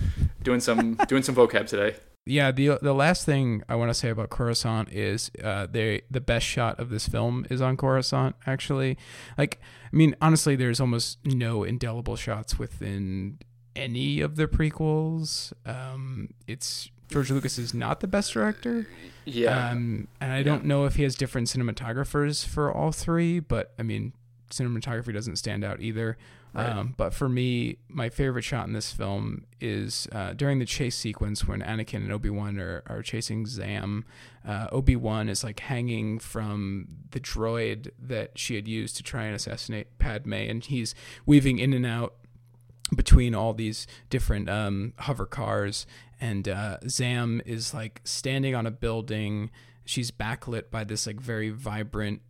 doing some doing some vocab today. Yeah, the the last thing I want to say about Coruscant is uh, they the best shot of this film is on Coruscant. Actually, like I mean, honestly, there's almost no indelible shots within any of the prequels. Um, it's George Lucas is not the best director. Yeah, Um, and I don't know if he has different cinematographers for all three, but I mean, cinematography doesn't stand out either. Right. Um, but for me, my favorite shot in this film is uh, during the chase sequence when Anakin and Obi Wan are, are chasing Zam. Uh, Obi Wan is like hanging from the droid that she had used to try and assassinate Padme, and he's weaving in and out between all these different um, hover cars, and uh, Zam is like standing on a building. She's backlit by this like very vibrant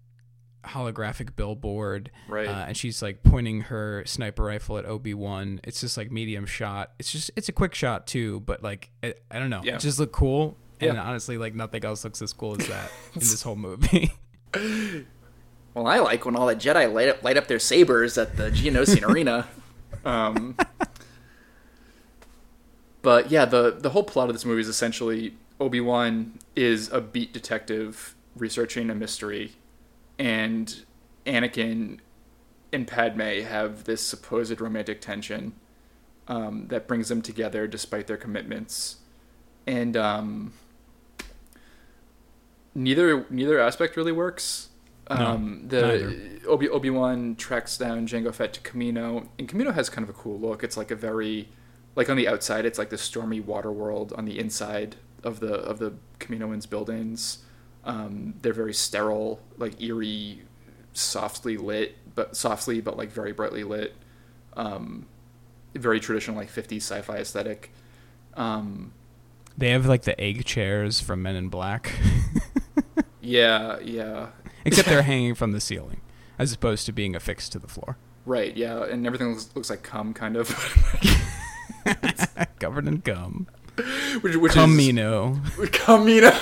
holographic billboard, Right. Uh, and she's like pointing her sniper rifle at Obi Wan. It's just like medium shot. It's just it's a quick shot too, but like it, I don't know, Yeah. it just looked cool. And honestly, like nothing else looks as cool as that in this whole movie. Well, I like when all the Jedi light up, light up their sabers at the Geonosian arena. Um, but yeah, the the whole plot of this movie is essentially Obi Wan is a beat detective researching a mystery, and Anakin and Padme have this supposed romantic tension um, that brings them together despite their commitments, and um, neither neither aspect really works. Um, the. Obi Obi Wan tracks down Jango Fett to Kamino, and Kamino has kind of a cool look. It's like a very, like on the outside, it's like the stormy water world. On the inside of the of the Kaminoans' buildings, um, they're very sterile, like eerie, softly lit, but softly but like very brightly lit. Um, very traditional like 50s sci-fi aesthetic. Um, they have like the egg chairs from Men in Black, yeah, yeah, except they're hanging from the ceiling as opposed to being affixed to the floor, right, yeah, and everything looks, looks like cum, kind of. covered in gum. which, which is Kamino. Kamino,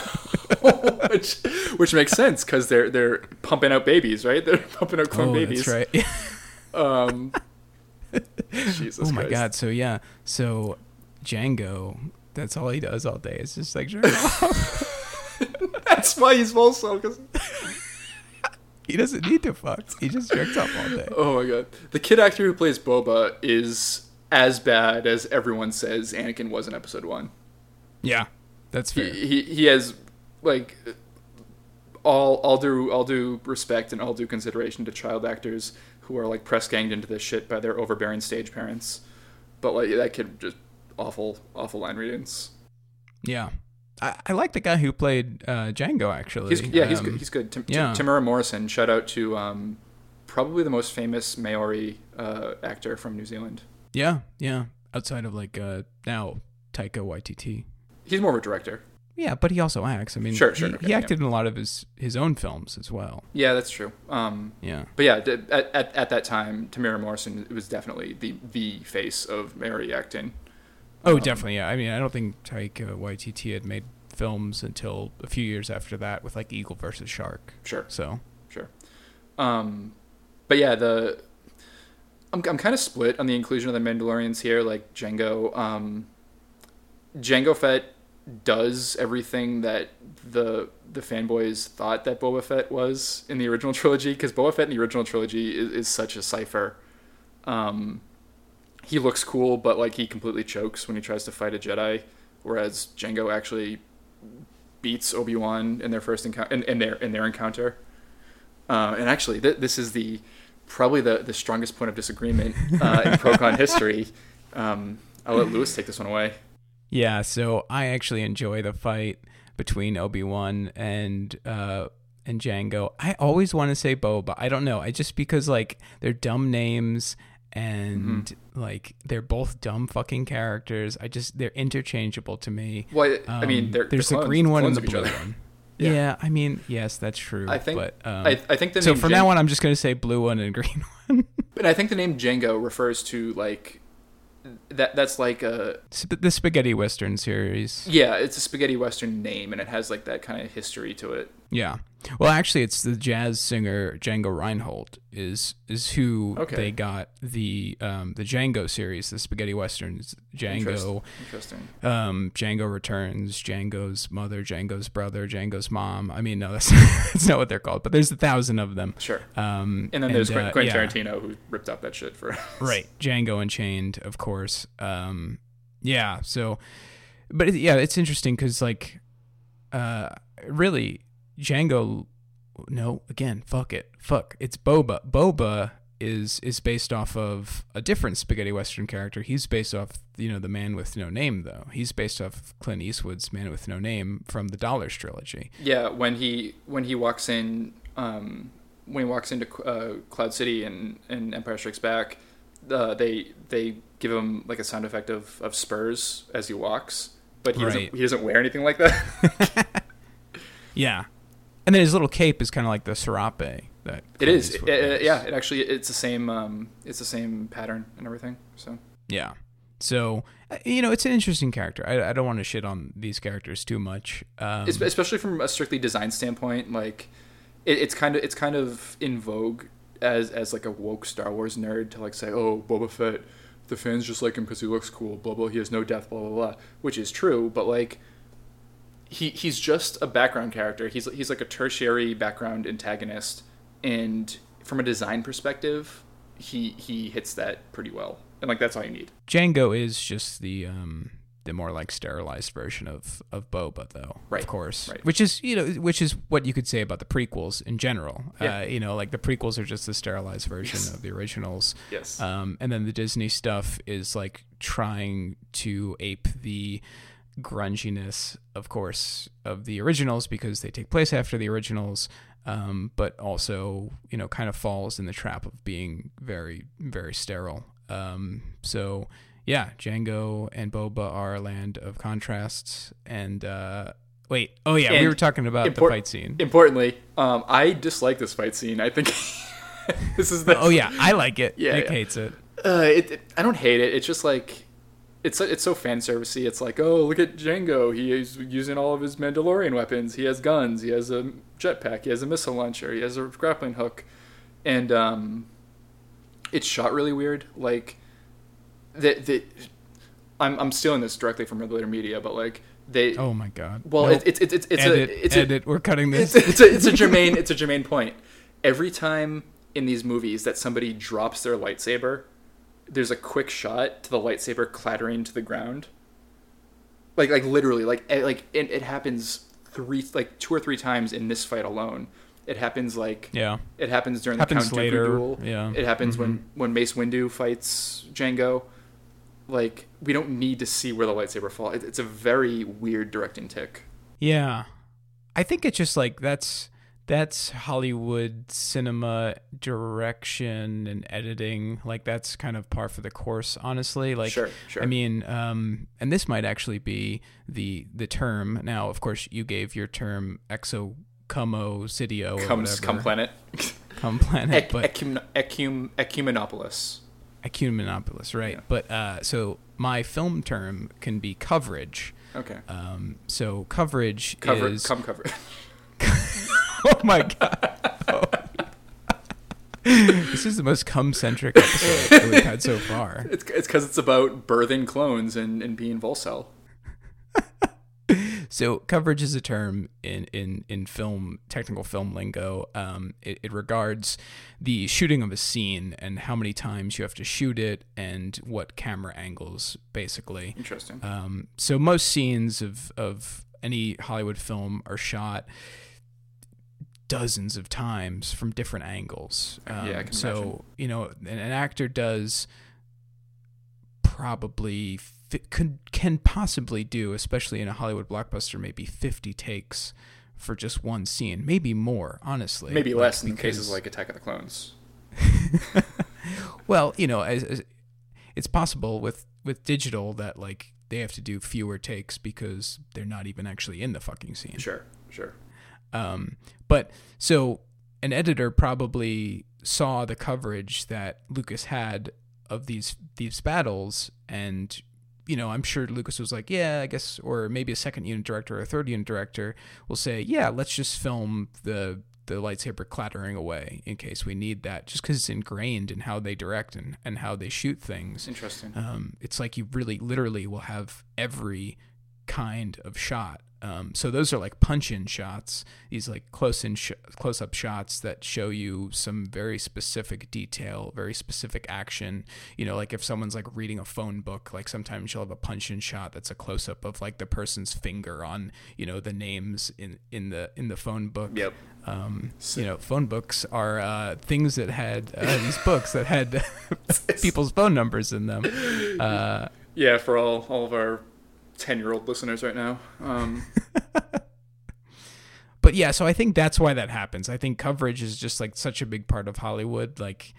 which which makes sense because they're they're pumping out babies, right? They're pumping out clone oh, babies. that's right. Um, Jesus oh my Christ. god. So yeah. So Jango. That's all he does all day. It's just like jerk off. That's why he's Volcel. Cause, he doesn't need to fuck. He just jerks off all day. oh my god, the kid actor who plays Boba is as bad as everyone says Anakin was in Episode One. Yeah, that's He fair. he, he has like all all due all due respect and all due consideration to child actors who are like press ganged into this shit by their overbearing stage parents. But like that kid just awful awful line readings. Yeah. I, I like the guy who played uh, Jango actually. He's yeah, he's Um, good. He's good. Tim, yeah. Temuera Morrison. Shout out to um, probably the most famous Maori uh, actor from New Zealand. Yeah, yeah. Outside of like uh, now Taika Waititi. He's more of a director. Yeah, but he also acts. I mean, Sure, sure, he, okay, he yeah. acted in a lot of his his own films as well. Yeah, that's true. Um, Yeah. but yeah, at, at, at that time, Temuera Morrison was definitely the the face of Maori acting. Oh, Um, definitely. Yeah. I mean, I don't think Taika Waititi had made films until a few years after that with like Eagle versus Shark. Sure. So Sure. Um, but yeah, the I'm I'm kind of split on the inclusion of the Mandalorians here. Like Jango, um, Jango Fett does everything that the the fanboys thought that Boba Fett was in the original trilogy. Because Boba Fett in the original trilogy is, is such a cipher. Um, he looks cool, but like he completely chokes when he tries to fight a Jedi, whereas Jango actually beats Obi Wan in their first encounter in, in their in their encounter. Uh, and actually, th- this is the probably the, the strongest point of disagreement uh, in Procon history. Um, I'll let Lewis take this one away. yeah. So I actually enjoy the fight between Obi Wan and uh and Jango. I always want to say Boba. I don't know. I just because like they're dumb names and Mm-hmm. like they're both dumb fucking characters. I just they're interchangeable to me. Well, I mean, Um, they're, they're there's the clones- green one and the blue one. Yeah. Yeah. I mean, yes, that's true. I think- but um, I, I think the so name from now on, I'm just going to say blue one and green one. and I think the name Django refers to like that. That's like a Sp- the spaghetti western series. yeah, it's a spaghetti western name, and it has like that kind of history to it. Yeah. Well, actually, it's the jazz singer Django Reinhardt is is who Okay. they got the um, the Django series, the spaghetti westerns. Django, Interesting. um, Django Returns, Django's mother, Django's brother, Django's mom. I mean, no, that's that's not what they're called, but there's a thousand of them. Sure. Um, And then there's uh, Quentin yeah. Tarantino who ripped up that shit for right django unchained of course um yeah so but it, yeah it's interesting because like uh really django no again fuck it. Fuck it's boba. Boba is is based off of a different spaghetti western character. He's based off you know the man with no name though. He's based off clint eastwood's man with no name from the dollars trilogy. Yeah, when he when he walks in, um, when he walks into uh, Cloud City and, and Empire Strikes Back, uh, they they give him like a sound effect of, of spurs as he walks, but he Right. doesn't he doesn't wear anything like that. yeah and then his little cape is kind of like the serape that it is, Uh, wears. yeah. It actually it's the same um, it's the same pattern and everything. So Yeah. So uh, you know, it's an interesting character. I, I don't want to shit on these characters too much. Um, especially from a strictly design standpoint, like it, it's kind of it's kind of in vogue as as like a woke Star Wars nerd to like say, oh, Boba Fett, the fans just like him because he looks cool, blah blah. He has no death, blah blah blah, which is true, but like he he's just a background character. He's he's like a tertiary background antagonist, and from a design perspective, he he hits that pretty well, and like that's all you need. Jango is just the um the more like sterilized version of of Boba, though. Right, Of course. right. Which is you know which is what you could say about the prequels in general. Yeah. Uh, you know, like the prequels are just the sterilized version Yes. of the originals. Yes. Um, and then the Disney stuff is like trying to ape the grunginess, of course, of the originals because they take place after the originals, um, but also, you know, kind of falls in the trap of being very, very sterile. Um, so, yeah, Jango and Boba are a land of contrasts. And, uh, wait, oh, yeah, we were talking about the fight scene. Importantly, um, I dislike this fight scene. I think this is the Oh, yeah, I like it. Yeah, Nick yeah. hates it. Uh, it, it- I don't hate it. It's just like it's it's so fan servicey. It's like, oh, look at Jango. He is using all of his Mandalorian weapons. He has guns. He has a jetpack. He has a missile launcher. He has a grappling hook, and um, it's shot really weird. Like the the I'm I'm stealing this directly from Letter Media, but like they Oh, my God. well, Nope. it's it's it's it's edit, a it's edit. We're cutting this. it's, it's a it's a germane it's a germane point. Every time in these movies that somebody drops their lightsaber, there's a quick shot to the lightsaber clattering to the ground. Like like literally like eh, like it, it happens three like two or three times in this fight alone. It happens like yeah. it happens during Happens the Count Dooku duel. yeah. It happens when Mhm. when Mace Windu fights Jango. Like we don't need to see where the lightsaber falls. It, it's a very weird directing tick. Yeah. I think it's just like that's that's Hollywood cinema direction and editing. Like that's kind of par for the course, honestly. Like, Sure, sure. I mean, um, and this might actually be the the term. Now, of course, you gave your term exo cidio Comes come planet. Come planet, Ec- but ecum- ecum- ecumenopolis. ecumenopolis, right? Yeah. But uh, so my film term can be coverage. Okay. Um, so coverage Cover is come cover. oh my god. this is the most cum centric episode that we've had so far. It's it's because it's about birthing clones and, and being Volcel. So coverage is a term in in in film technical film lingo. Um, it, it regards the shooting of a scene and how many times you have to shoot it and what camera angles, basically. Interesting. Um, so most scenes of of any Hollywood film are shot dozens of times from different angles. Um, Yeah, I can so imagine. you know, an, an actor does probably fi- could can possibly do, especially in a Hollywood blockbuster, maybe fifty takes for just one scene, maybe more. Honestly, Maybe like, less in cases like Attack of the Clones. well, you know, as, as it's possible with with digital that like they have to do fewer takes because they're not even actually in the fucking scene. Sure, sure. Um, but so an editor probably saw the coverage that Lucas had of these these battles and you know, I'm sure Lucas was like, yeah, I guess, or maybe a second unit director or a third unit director will say, yeah, let's just film the the lightsaber clattering away in case we need that, just because it's ingrained in how they direct and, and how they shoot things. Interesting. Um, it's like you really, literally will have every kind of shot. Um, so those are like punch-in shots. These like close-in, sh- close-up shots that show you some very specific detail, very specific action. You know, like if someone's like reading a phone book, like sometimes you'll have a punch-in shot that's a close-up of like the person's finger on, you know, the names in in the in the phone book. Yep. Um, you know, phone books are uh, things that had uh, these books that had people's phone numbers in them. Uh, Yeah, for all all of our ten year old listeners right now. Um, but yeah, so I think that's why that happens. I think coverage is just like such a big part of Hollywood. Like,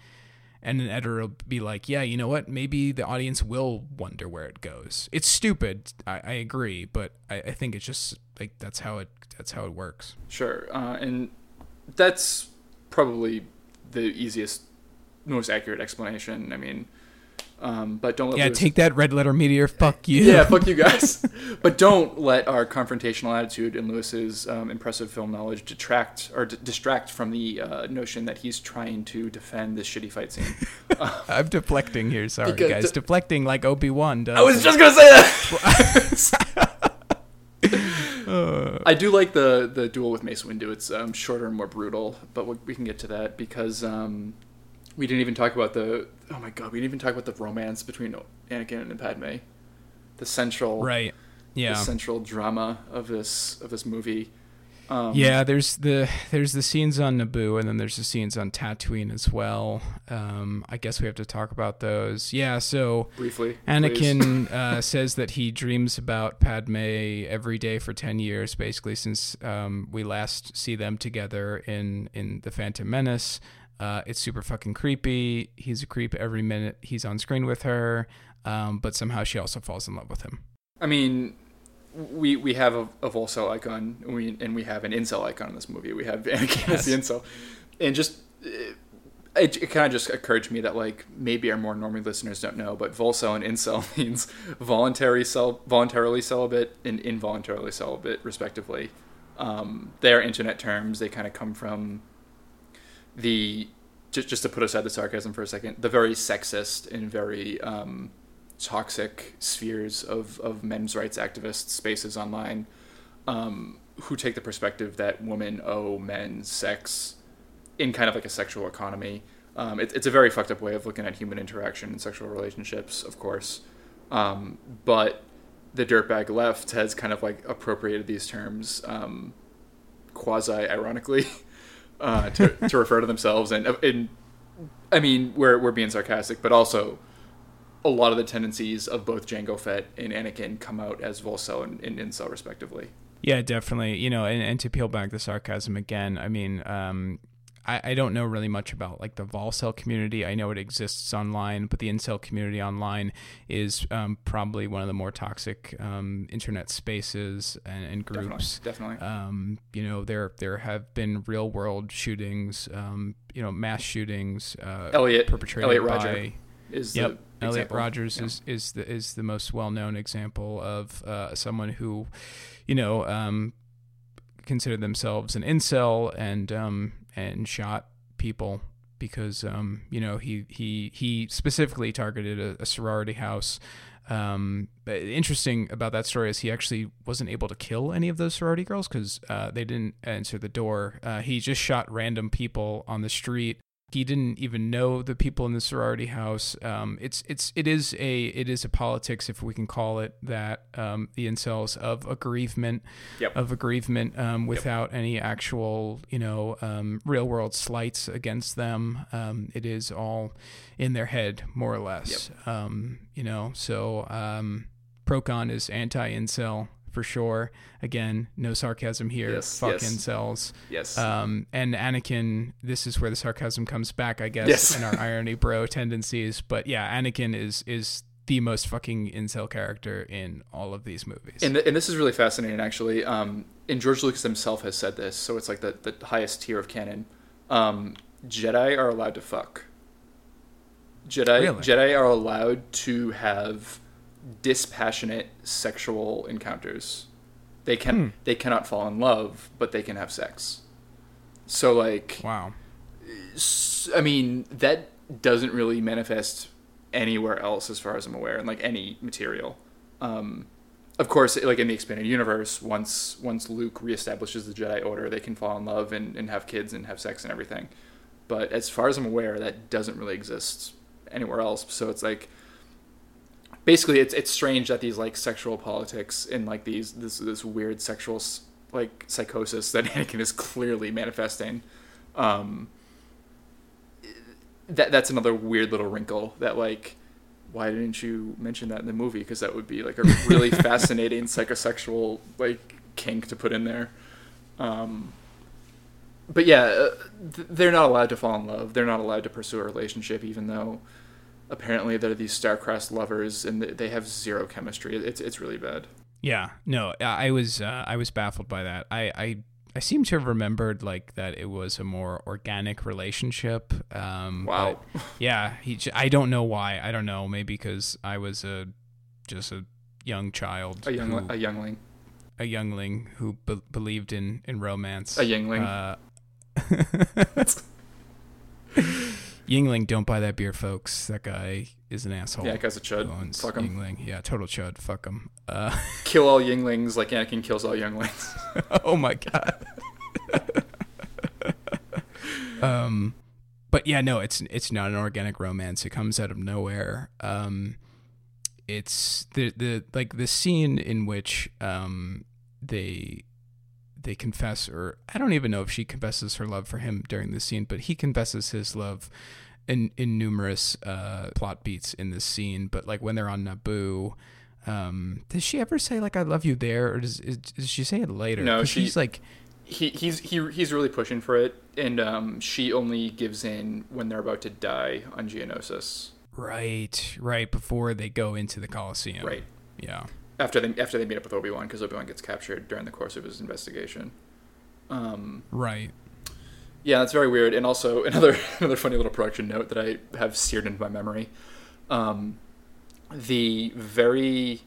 and an editor will be like, yeah, you know what? Maybe the audience will wonder where it goes. It's stupid. I, I agree, but I, I think it's just like that's how it that's how it works. sure, uh, and that's probably the easiest, most accurate explanation. I mean, um, but don't let Yeah, Lewis- take that Red Letter Media. Fuck you. yeah, fuck you guys. but don't let our confrontational attitude and Lewis's um, impressive film knowledge detract or d- distract from the uh, notion that he's trying to defend this shitty fight scene. I'm deflecting here. Sorry, guys. the- deflecting like Obi Wan does. I was just gonna say that. I do like the the duel with Mace Windu. It's um, shorter and more brutal, but we, we can get to that because um, we didn't even talk about the. Oh my god, we didn't even talk about the romance between Anakin and Padme. The central, right. Yeah. the central drama of this of this movie. Um, Yeah, there's the there's the scenes on Naboo, and then there's the scenes on Tatooine as well. Um, I guess we have to talk about those. Yeah, so briefly. Anakin uh, says that he dreams about Padme every day for ten years, basically since um, we last see them together in in the Phantom Menace. Uh, it's super fucking creepy. He's a creep every minute he's on screen with her, um, but somehow she also falls in love with him. I mean, we we have a, a Volcel icon, and we and we have an incel icon in this movie. We have Anakin as the incel, and just it, it kind of just occurred to me that like maybe our more normie listeners don't know, but Volcel and incel means voluntary cel- voluntarily celibate and involuntarily celibate, respectively. Um, they are internet terms. They kind of come from the just just to put aside the sarcasm for a second, the very sexist and very um, toxic spheres of, of men's rights activists spaces online um, who take the perspective that women owe men sex in kind of like a sexual economy. Um, it, it's a very fucked up way of looking at human interaction and sexual relationships, of course. Um, but the dirtbag left has kind of like appropriated these terms um, quasi ironically uh, to, to refer to themselves. And, and I mean, we're, we're being sarcastic, but also a lot of the tendencies of both Jango Fett and Anakin come out as Volcel and, and Incel, respectively. Yeah, definitely. You know, and, and to peel back the sarcasm again, I mean, um, I, I don't know really much about like the Volcel community. I know it exists online, but the incel community online is um, probably one of the more toxic um, internet spaces and, and groups. Definitely. definitely. Um, you know, there there have been real world shootings. Um, you know, mass shootings. Uh, Elliot perpetrated Elliot by. Is Yep. the Elliot example. Rogers Yeah. is is the is the most well known example of uh, someone who, you know, um, considered themselves an incel and um, and shot people because um, you know he he he specifically targeted a, a sorority house. Um, interesting about that story is he actually wasn't able to kill any of those sorority girls because uh, they didn't answer the door. Uh, he just shot random people on the street he didn't even know the people in the sorority house. Um, it's it's it is a it is a politics, if we can call it that. Um, the incels of aggrievement, Yep. of aggrievement, um, without any actual you know um, real world slights against them. Um, it is all in their head, more or less. Um, you know, so um, Procon is anti incel for sure. Again, no sarcasm here. Yes, Fuck yes. incels. Yes. Um, and Anakin, this is where the sarcasm comes back, I guess, Yes. and our irony bro tendencies. But yeah, Anakin is is the most fucking incel character in all of these movies. and, th- and this is really fascinating, actually. Um, and George Lucas himself has said this, so it's like the, the highest tier of canon. Um, Jedi are allowed to fuck. Jedi Really? Jedi are allowed to have dispassionate sexual encounters. They can Hmm. they cannot fall in love, but they can have sex. So like wow. I mean, that doesn't really manifest anywhere else, as far as I'm aware, in like any material. Um, of course, like in the expanded universe, once once Luke reestablishes the Jedi Order, they can fall in love and, and have kids and have sex and everything. But as far as I'm aware, that doesn't really exist anywhere else. So it's like basically it's it's strange that these like sexual politics and like these this this weird sexual like psychosis that Anakin is clearly manifesting. Um, that that's another weird little wrinkle that like why didn't you mention that in the movie because that would be like a really fascinating psychosexual like kink to put in there um but yeah uh, they're not allowed to fall in love they're not allowed to pursue a relationship even though apparently they're these star-crossed lovers and they have zero chemistry it's it's really bad Yeah, no, I was uh, I was baffled by that. I, I I seem to have remembered like that it was a more organic relationship. Um, wow yeah, he. I don't know why. I don't know. Maybe because I was a just a young child, a young who- a youngling a youngling who be- believed in in romance. a youngling Uh, Yuengling, don't buy that beer, folks. That guy is an asshole. yeah that guy's a chud fuck him Yuengling. Yeah, total chud. Fuck him. Uh, kill all Yuenglings like Anakin kills all younglings oh my god. um, but yeah, no, it's it's not an organic romance. It comes out of nowhere. Um, it's the the like the scene in which um they they confess, or I don't even know if she confesses her love for him during the scene, but he confesses his love in in numerous uh plot beats in this scene. But like when they're on Naboo. Um, does she ever say like "I love you" there, or does, is, does she say it later? No, she- she's like, he he's he he's really pushing for it, and um, she only gives in when they're about to die on Geonosis. right, right before they go into the Coliseum. Right Yeah. After they after they meet up with Obi Wan, because Obi Wan gets captured during the course of his investigation. Um, Right. yeah, that's very weird. And also another another funny little production note that I have seared into my memory. Um, the very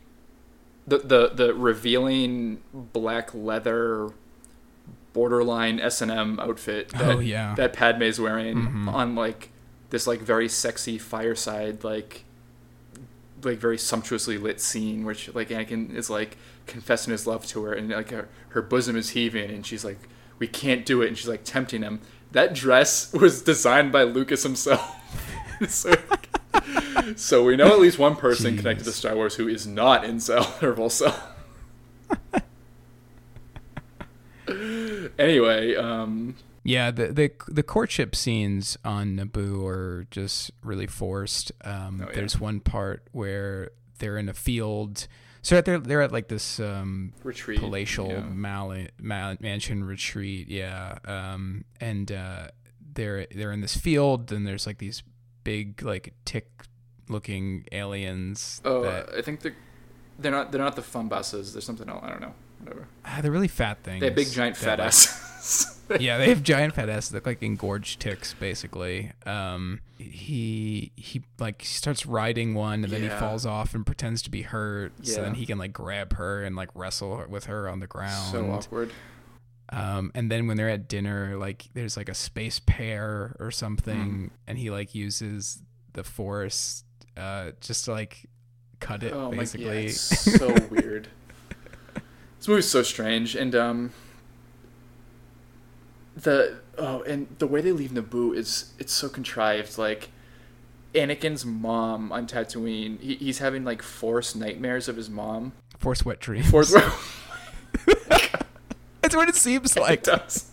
the the the revealing black leather borderline S and M outfit that, Oh, yeah. that Padme's wearing Mhm. on like this like very sexy fireside like like very sumptuously lit scene where she, like Anakin is like confessing his love to her and like her, her bosom is heaving and she's like we can't do it and she's like tempting him. That dress was designed by Lucas himself. So, so we know at least one person connected to Star Wars who is not incel or Volcel anyway um Yeah, the the the courtship scenes on Naboo are just really forced. Um, Oh, yeah. There's one part where they're in a field So they're they're at like this um, retreat palatial yeah. mali- ma- mansion retreat, yeah. Um, and uh, they're they're in this field, and there's like these big like tick looking aliens. Oh, that, I think they're they're not they're not the fun buses. There's something else. I don't know. Whatever. ah, they're really fat things. They have big giant fat asses. yeah, they have giant fat asses that look like engorged ticks, basically. Um, he he like starts riding one, and then he falls off and pretends to be hurt. Yeah. So then he can like grab her and like wrestle with her on the ground. so awkward. Um, and then when they're at dinner, like there's like a space pear or something, Mm. and he like uses the force uh, just to like cut it, oh my basically. yeah, it's so weird. This movie's so strange, and um, the oh, and the way they leave Naboo is it's so contrived. Like Anakin's mom on Tatooine, he, he's having like forced nightmares of his mom. force wet dreams. Forced. That's what it seems it like. does.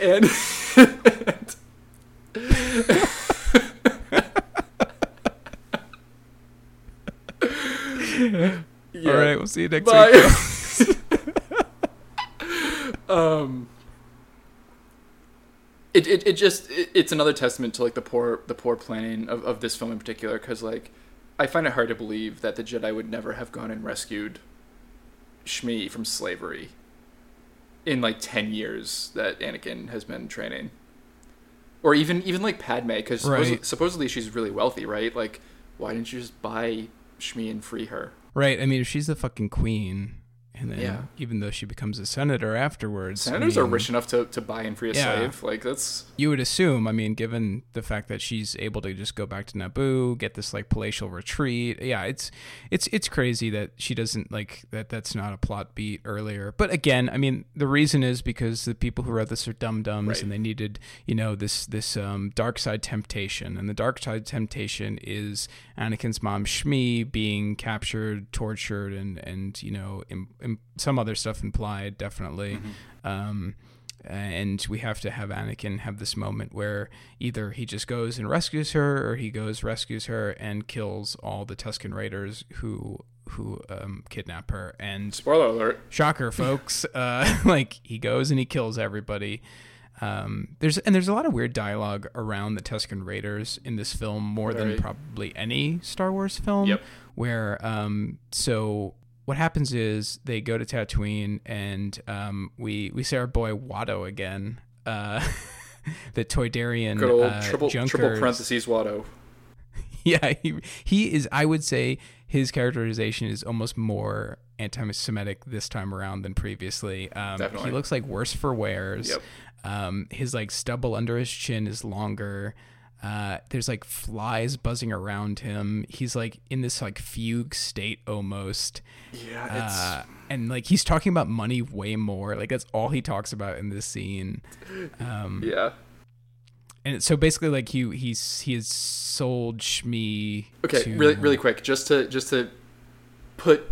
and yeah. All right, we'll see you next Bye. week. um, it, it, it just it, it's another testament to like the poor the poor planning of, of this film in particular because like I find it hard to believe that the Jedi would never have gone and rescued Shmi from slavery in like ten years that Anakin has been training, or even even like Padme because Right. supposedly she's really wealthy, right? Like, why didn't you just buy Shmi and free her? Right. I mean, if she's the fucking queen, and then Yeah. even though she becomes a senator afterwards, I Senators are rich enough to, to buy and free a Yeah. slave. Like that's You would assume. I mean, given the fact that she's able to just go back to Naboo, get this like palatial retreat. Yeah, it's it's it's crazy that she doesn't like that. That's not a plot beat earlier. But again, I mean, the reason is because the people who wrote this are dum dums, Right. and they needed you know this this um, dark side temptation, and the dark side temptation is Anakin's mom Shmi being captured, tortured, and and you know im, some other stuff implied, definitely. Um, and we have to have Anakin have this moment where either he just goes and rescues her, or he goes rescues her and kills all the Tusken Raiders who who um, kidnap her. And spoiler alert. shocker, folks, uh, like he goes and he kills everybody. Um, there's and there's a lot of weird dialogue around the Tusken Raiders in this film, more Very. than probably any Star Wars film. Yep. Where um, so what happens is they go to Tatooine and um, we we see our boy Watto again. Uh, the Toydarian Good old uh, triple triple parentheses Watto. Yeah, he, he is. I would say his characterization is almost more anti-Semitic this time around than previously. Um, Definitely. He looks like worse for wears. Yep. Um, his like stubble under his chin is longer. Uh, there's like flies buzzing around him. He's like in this like fugue state almost. Yeah, it's Uh, and like he's talking about money way more. Like that's all he talks about in this scene. Um, yeah. and so basically, like he he's he has sold Shmi. Okay, to, really really quick, just to just to put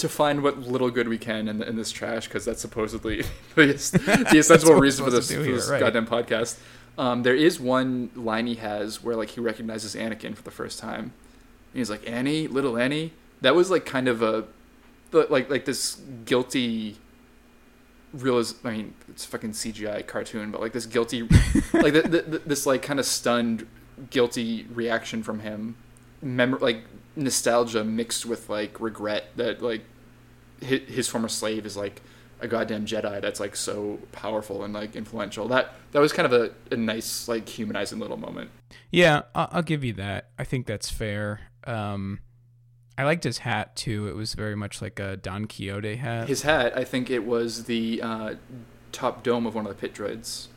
to find what little good we can in, in this trash because that's supposedly the, the essential reason for this, to do here, this right. goddamn podcast. Um, there is one line he has where like he recognizes Anakin for the first time. And he's like Annie, little Annie. That was like kind of a like like this guilty realiz I mean, it's a fucking CGI cartoon, but like this guilty, like the, the, the, this like kind of stunned, guilty reaction from him, mem- like nostalgia mixed with like regret that like his, his former slave is like a goddamn Jedi that's like so powerful and like influential. That that was kind of a, a nice like humanizing little moment. Yeah, I'll, give you that. I think that's fair. Um, I liked his hat too. It was very much like a Don Quixote hat. His hat, I think it was the uh, top dome of one of the pit droids.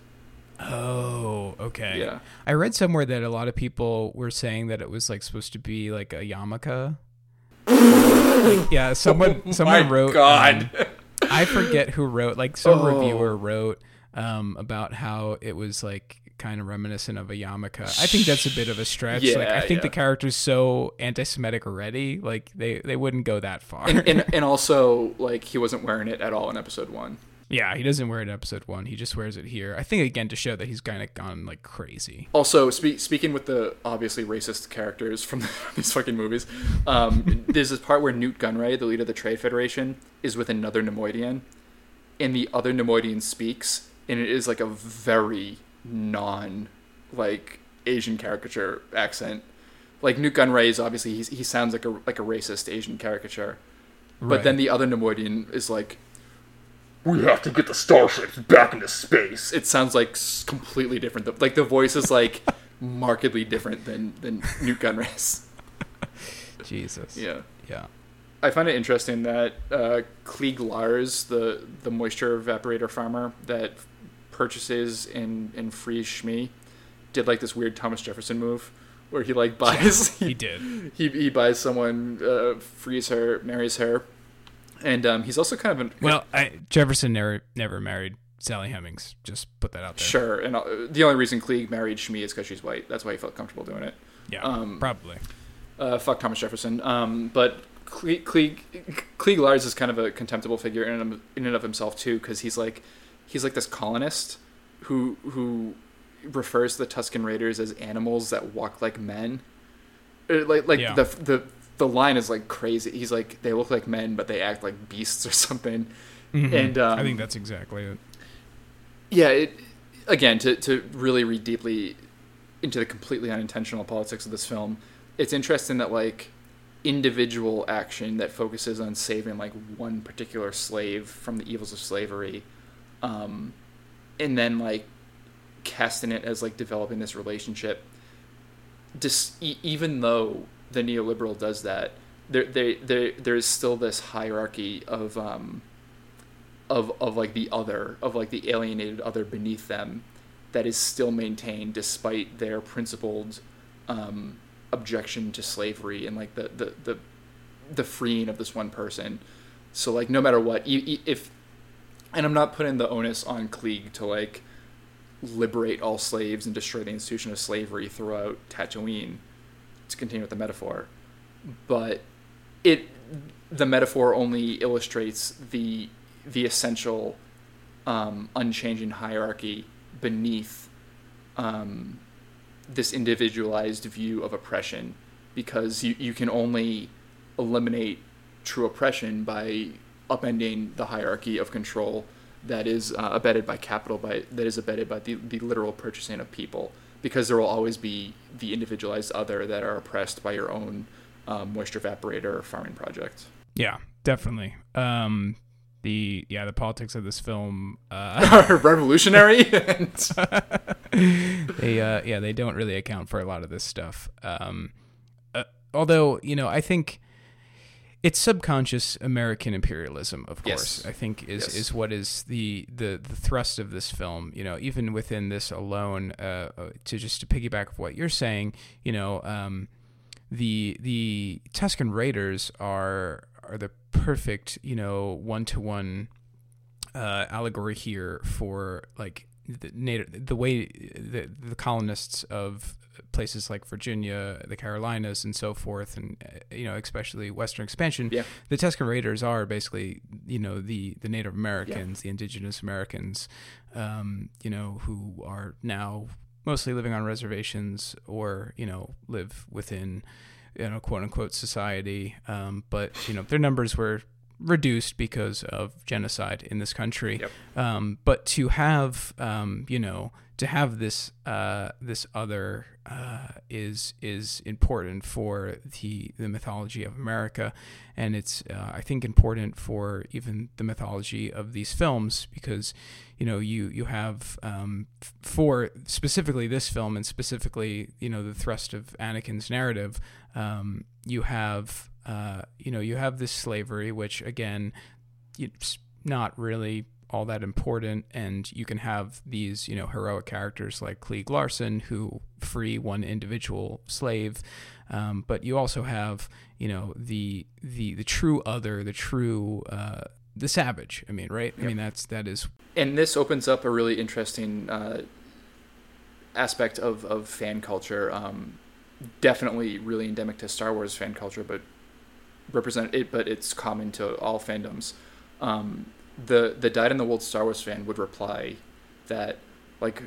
oh, okay. Yeah. I read somewhere that a lot of people were saying that it was like supposed to be like a yarmulke. Like, yeah, someone someone My wrote. God. um, I forget who wrote. Like some Oh. reviewer wrote um, about how it was like kind of reminiscent of a yarmulke. I think that's a bit of a stretch. like I Yeah, think the yeah. character's so anti-Semitic already. Like they they wouldn't go that far. and, and and also like he wasn't wearing it at all in episode one. Yeah, he doesn't wear it in episode one. He just wears it here. I think again to show that he's kind of gone like crazy. Also, spe- speaking with the obviously racist characters from these fucking movies, um, there's this part where Nute Gunray, the leader of the Trade Federation, is with another Neimoidian, and the other Neimoidian speaks, and it is like a very non, like Asian caricature accent. Like Nute Gunray is obviously he's, he sounds like a like a racist Asian caricature, but Right. then the other Neimoidian is like, "We have to get the starships back into space." It sounds like completely different. The- Like the voice is like markedly different than than Nute Gunray's. Jesus. Yeah. Yeah. I find it interesting that uh, Cliegg Lars, the the moisture evaporator farmer that purchases and and frees Shmi, did like this weird Thomas Jefferson move where he like buys He did. he, he buys someone, uh, frees her, marries her, and um, he's also kind of an Well, I, Jefferson never never married Sally Hemings. Just put that out there. sure. And uh, the only reason Cliegg married Shmi is because she's white. That's why he felt comfortable doing it. Yeah. Um, probably. Uh, fuck Thomas Jefferson. Um, but Cliegg, Cliegg, Cliegg Lars is kind of a contemptible figure in and, in and of himself too, because he's like he's like this colonist who who refers to the Tusken Raiders as animals that walk like men. Uh, Like like Yeah. the the the line is like crazy. He's like they look like men, but they act like beasts or something. Mhm. and, um, I think that's exactly it. Yeah, it again to to really read deeply into the completely unintentional politics of this film. It's interesting that like individual action that focuses on saving like one particular slave from the evils of slavery, um, and then like casting it as like developing this relationship. Dis- e- even though the neoliberal does that, there there there there's still this hierarchy of um, of of like the other of like the alienated other beneath them that is still maintained despite their principled um, objection to slavery and like the, the the the freeing of this one person. So like no matter what if and i'm not putting the onus on cliegg to like liberate all slaves and destroy the institution of slavery throughout tatooine to continue with the metaphor but it the metaphor only illustrates the the essential um, unchanging hierarchy beneath um, this individualized view of oppression because you, you can only eliminate true oppression by upending the hierarchy of control that is uh, abetted by capital by that is abetted by the, the literal purchasing of people because there will always be the individualized other that are oppressed by your own um, moisture evaporator farming project Yeah, definitely. Um, the yeah, the politics of this film. Uh, are revolutionary and they uh, yeah, they don't really account for a lot of this stuff. Um, uh, although you know, I think it's subconscious American imperialism, of course. Yes. I think is Yes. is what is the, the the thrust of this film. You know, even within this alone, uh, uh, to just to piggyback of what you're saying, you know, um, the the Tusken Raiders are are the perfect, you know, one to one uh, allegory here for like the native the way the, the colonists of places like Virginia, the Carolinas, and so forth, and uh, you know especially Western expansion. Yeah. The Tusken Raiders are basically you know the the Native Americans, the Indigenous Americans, um, you know who are now mostly living on reservations or you know live within you know quote unquote society, um, but you know their numbers were reduced because of genocide in this country. Yep. Um, but to have, um, you know, to have this uh, this other uh, is is important for the the mythology of America, and it's uh, I think important for even the mythology of these films because you know you you have um, for specifically this film and specifically you know the thrust of Anakin's narrative, um, you have uh, you know you have this slavery which again it's not really all that important and you can have these you know heroic characters like Cliegg Larson who free one individual slave um, but you also have you know the the the true other the true uh, the savage I mean right I mean that's that is and this opens up a really interesting uh, aspect of, of fan culture. Um, definitely really endemic to Star Wars fan culture, but represent it. But it's common to all fandoms. Um, the the dyed in the wool Star Wars fan would reply that like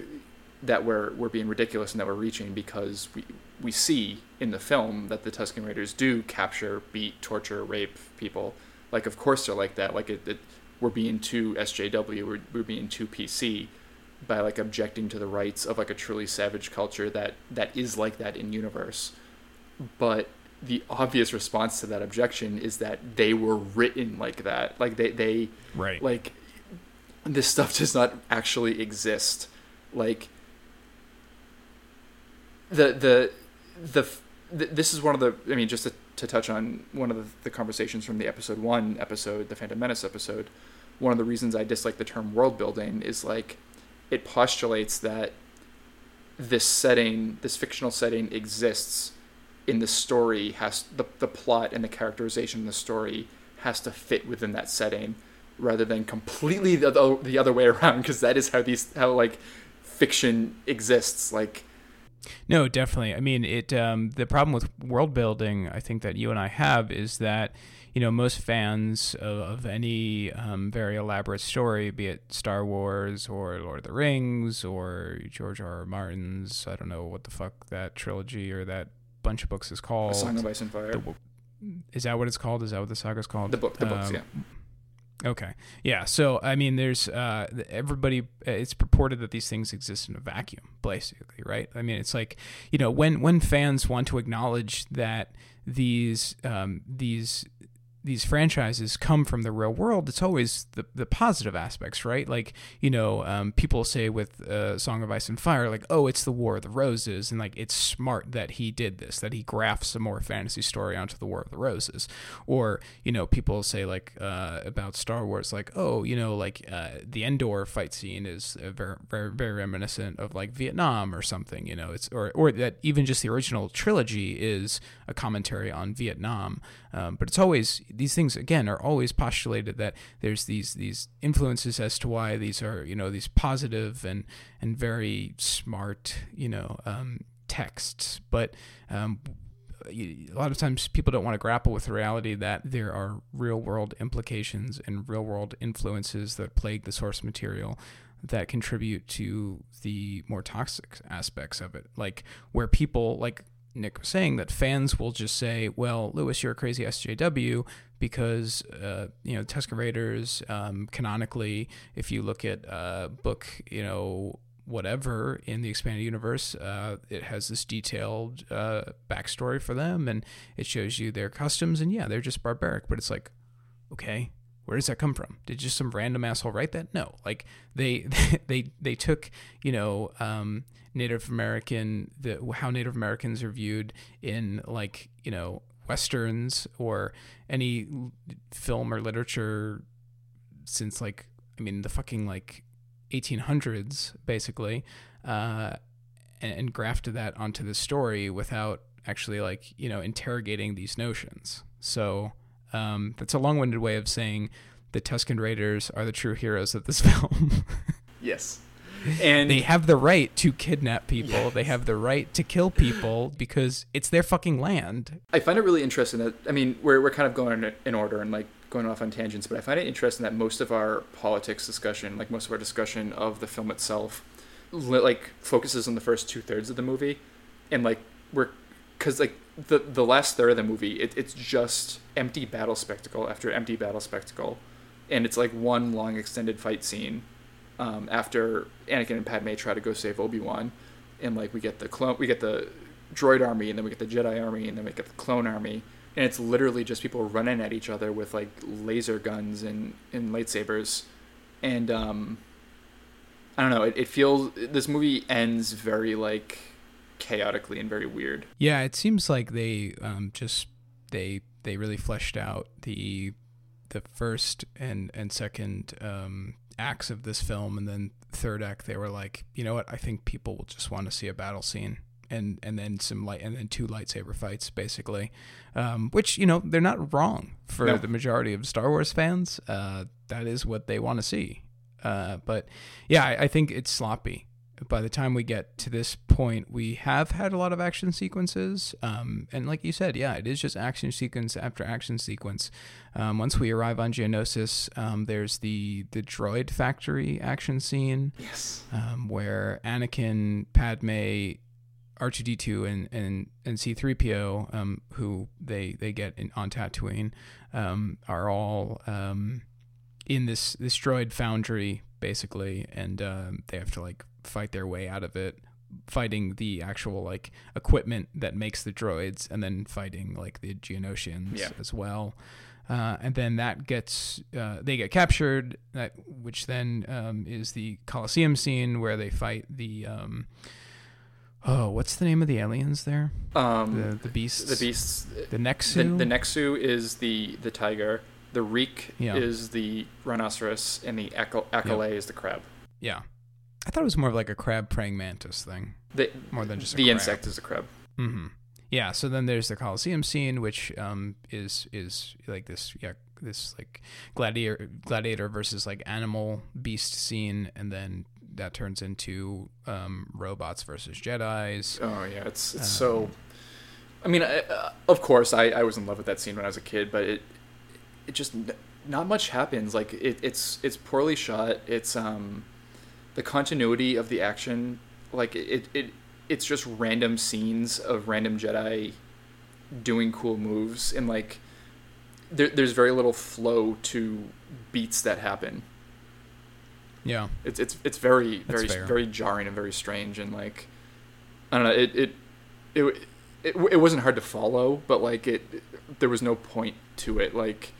that we're we're being ridiculous and that we're reaching because we we see in the film that the Tusken Raiders do capture, beat, torture, rape people. Like of course they're like that. Like it, it we're being too SJW. We're, we're being too PC by like objecting to the rights of like a truly savage culture that that is like that in universe. But the obvious response to that objection is that they were written like that. Like they they right. like this stuff does not actually exist. Like the the the, the this is one of the I mean just to, to touch on one of the, the conversations from the episode 1 episode, the Phantom Menace episode, one of the reasons I dislike the term world building is like it postulates that this setting, this fictional setting exists in the story has the the plot and the characterization in the story has to fit within that setting rather than completely the, the, the other way around because that is how these how like fiction exists like no definitely. I mean it um, the problem with world building i think that you and i have is that you know most fans of, of any um, very elaborate story be it star wars or lord of the rings or george r r martin's i don't know what the fuck that trilogy or that bunch of books is called. A Song of Ice and Fire. The, is that what it's called? Is that what the saga is called? The book, the books, um, yeah. Okay. Yeah. So, I mean, there's uh, everybody, it's purported that these things exist in a vacuum, basically, right? I mean, it's like, you know, when, when fans want to acknowledge that these, um, these, these franchises come from the real world, it's always the, the positive aspects, right? Like, you know, um, people say with uh, Song of Ice and Fire, like, oh, it's the War of the Roses. And like, it's smart that he did this, that he grafts a more fantasy story onto the War of the Roses. Or, you know, people say like uh, about Star Wars, like, oh, you know, like uh, the Endor fight scene is very, very, very reminiscent of like Vietnam or something, you know, it's, or, or that even just the original trilogy is a commentary on Vietnam. Um, but it's always these things again are always postulated that there's these these influences as to why these are you know these positive and and very smart you know um, texts, but um, a lot of times people don't want to grapple with the reality that there are real world implications and real world influences that plague the source material that contribute to the more toxic aspects of it. Like where people like Nick was saying that fans will just say, "Well, Lewis, you're a crazy SJW," because uh, you know Tusken Raiders um, canonically, if you look at uh, book, you know whatever in the expanded universe, uh, it has this detailed uh, backstory for them, and it shows you their customs, and yeah, they're just barbaric, but it's like, okay, where does that come from? Did just some random asshole write that? No, like they they they took you know um, Native American the how Native Americans are viewed in like you know westerns or any film or literature since like I mean the fucking like 1800s basically, uh, and, and grafted that onto the story without actually like you know interrogating these notions. So um, that's a long-winded way of saying the Tusken Raiders are the true heroes of this film. yes. And they have the right to kidnap people. Yes. They have the right to kill people because it's their fucking land. I find it really interesting that I mean we're we're kind of going in order and like going off on tangents, but I find it interesting that most of our politics discussion, like most of our discussion of the film itself, like focuses on the first two thirds of the movie, and like we're because like the the last third of the movie, it, it's just empty battle spectacle after empty battle spectacle, and it's like one long extended fight scene. Um, after Anakin and Padme try to go save Obi Wan, and like we get the clone, we get the droid army, and then we get the Jedi army, and then we get the clone army, and it's literally just people running at each other with like laser guns and and lightsabers, and um, I don't know. It, it feels this movie ends very like chaotically and very weird. Yeah, it seems like they um, just they they really fleshed out the the first and and second um, acts of this film, and then third act they were like, you know what? I think people will just want to see a battle scene. And, and then some light and then two lightsaber fights basically, um, which you know they're not wrong for no. the majority of Star Wars fans. Uh, that is what they want to see. Uh, but yeah, I, I think it's sloppy by the time we get to this point, we have had a lot of action sequences. Um, and like you said, yeah, it is just action sequence after action sequence. Um, once we arrive on Geonosis, um, there's the the droid factory action scene. Yes. Um, where Anakin, Padme, R2D2 and and and C3PO, um, who they they get in, on Tatooine, um, are all um, in this this droid foundry basically, and um, they have to like fight their way out of it, fighting the actual like equipment that makes the droids, and then fighting like the Geonosians Yeah. as well. Uh, and then that gets uh, they get captured, that which then um, is the Coliseum scene where they fight the um, oh what's the name of the aliens there Um, the the beasts the beasts. the The, Nexu the Nexu is the the tiger. The Reek Yeah. is the rhinoceros, and the Acal- Acklay is the crab. yeah I thought it was more of like a crab praying mantis thing The more than just a the crab. insect is a crab. hmm Yeah. So then there's the Coliseum scene, which um, is is like this yeah this like gladiator gladiator versus like animal beast scene, and then that turns into um, robots versus Jedi's. Oh yeah, it's it's Um, so. I mean, I, uh, of course, I, I was in love with that scene when I was a kid, but it it just n- not much happens. Like it, it's it's poorly shot. It's um the continuity of the action, like it it it's just random scenes of random Jedi doing cool moves, and like there, there's very little flow to beats that happen. Yeah. It's it's it's very very very jarring and very strange and like I don't know it it it it, it wasn't hard to follow but like it there was no point to it like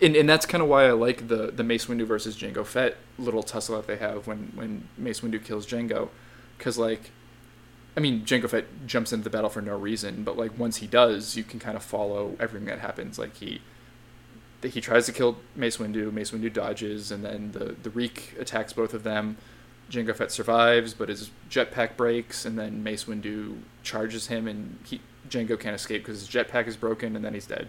and, and that's kind of why I like the the Mace Windu versus Jango Fett little tussle that they have when when Mace Windu kills Jango because like I mean Jango Fett jumps into the battle for no reason but like once he does you can kind of follow everything that happens like he he tries to kill Mace Windu. Mace Windu dodges, and then the the Reek attacks both of them. Jango Fett survives, but his jetpack breaks, and then Mace Windu charges him, and he Jango can't escape because his jetpack is broken, and then he's dead.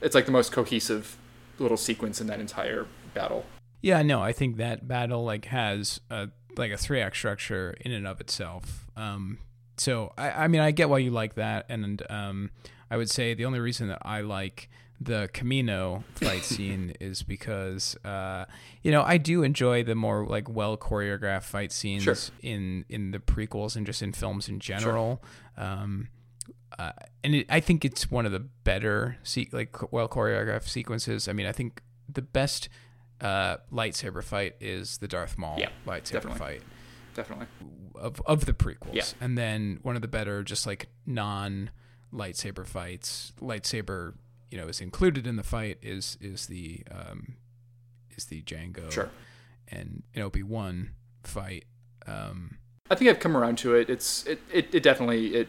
It's like the most cohesive little sequence in that entire battle. Yeah. No, I think that battle like has a like a three act structure in and of itself. Um, so I, I mean, I get why you like that, and um, I would say the only reason that I like the Kamino fight scene is because uh, you know I do enjoy the more like well choreographed fight scenes Sure. in in the prequels and just in films in general. Um, uh, and it, I think it's one of the better se- like well choreographed sequences. I mean, I think the best uh, lightsaber fight is the Darth Maul Yeah, lightsaber definitely. fight Definitely. of of the prequels. Yeah. And then one of the better just like non lightsaber fights, lightsaber, you know, is included in the fight is is the um is the Jango Sure. and an Obi Wan fight. Um I think I've come around to it. It's it, it, it definitely it,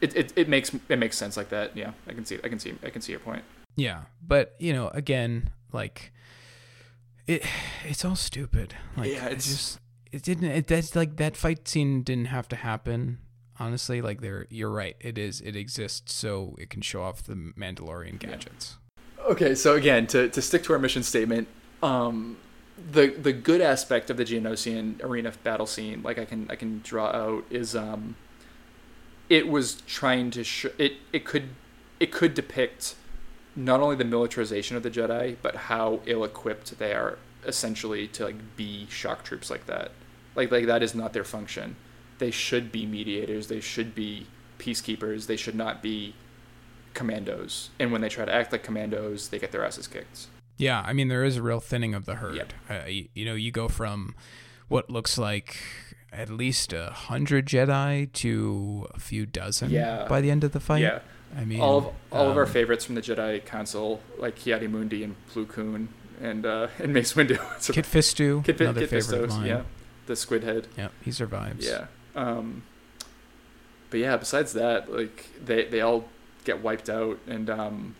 it it it makes it makes sense like that. Yeah, I can see I can see I can see your point. yeah. But, you know, again, like it it's all stupid. Like Yeah, it's- just it didn't it that's like that fight scene didn't have to happen. Honestly, like there you're right. It is it exists so it can show off the Mandalorian Yeah. gadgets. Okay, so again, to, to stick to our mission statement, um, the the good aspect of the Geonosian arena battle scene, like I can I can draw out, is um, it was trying to sh- it it could it could depict not only the militarization of the Jedi, but how ill equipped they are essentially to like be shock troops like that. Like like that is not their function. They should be mediators. They should be peacekeepers. They should not be commandos. And when they try to act like commandos, they get their asses kicked. Yeah, I mean there is a real thinning of the herd. Yep. Uh, you, you know, you go from what looks like at least a hundred Jedi to a few dozen Yeah. by the end of the fight. yeah, I mean all of all of our um, favorites from the Jedi Council, like Ki-Adi-Mundi and Plo Koon and uh, and Mace Windu. Kit Fisto, Kit, another Kit favorite of mine. yeah, the squid head. Yeah, he survives. Yeah. Um, but yeah, besides that, like they they all get wiped out, and um,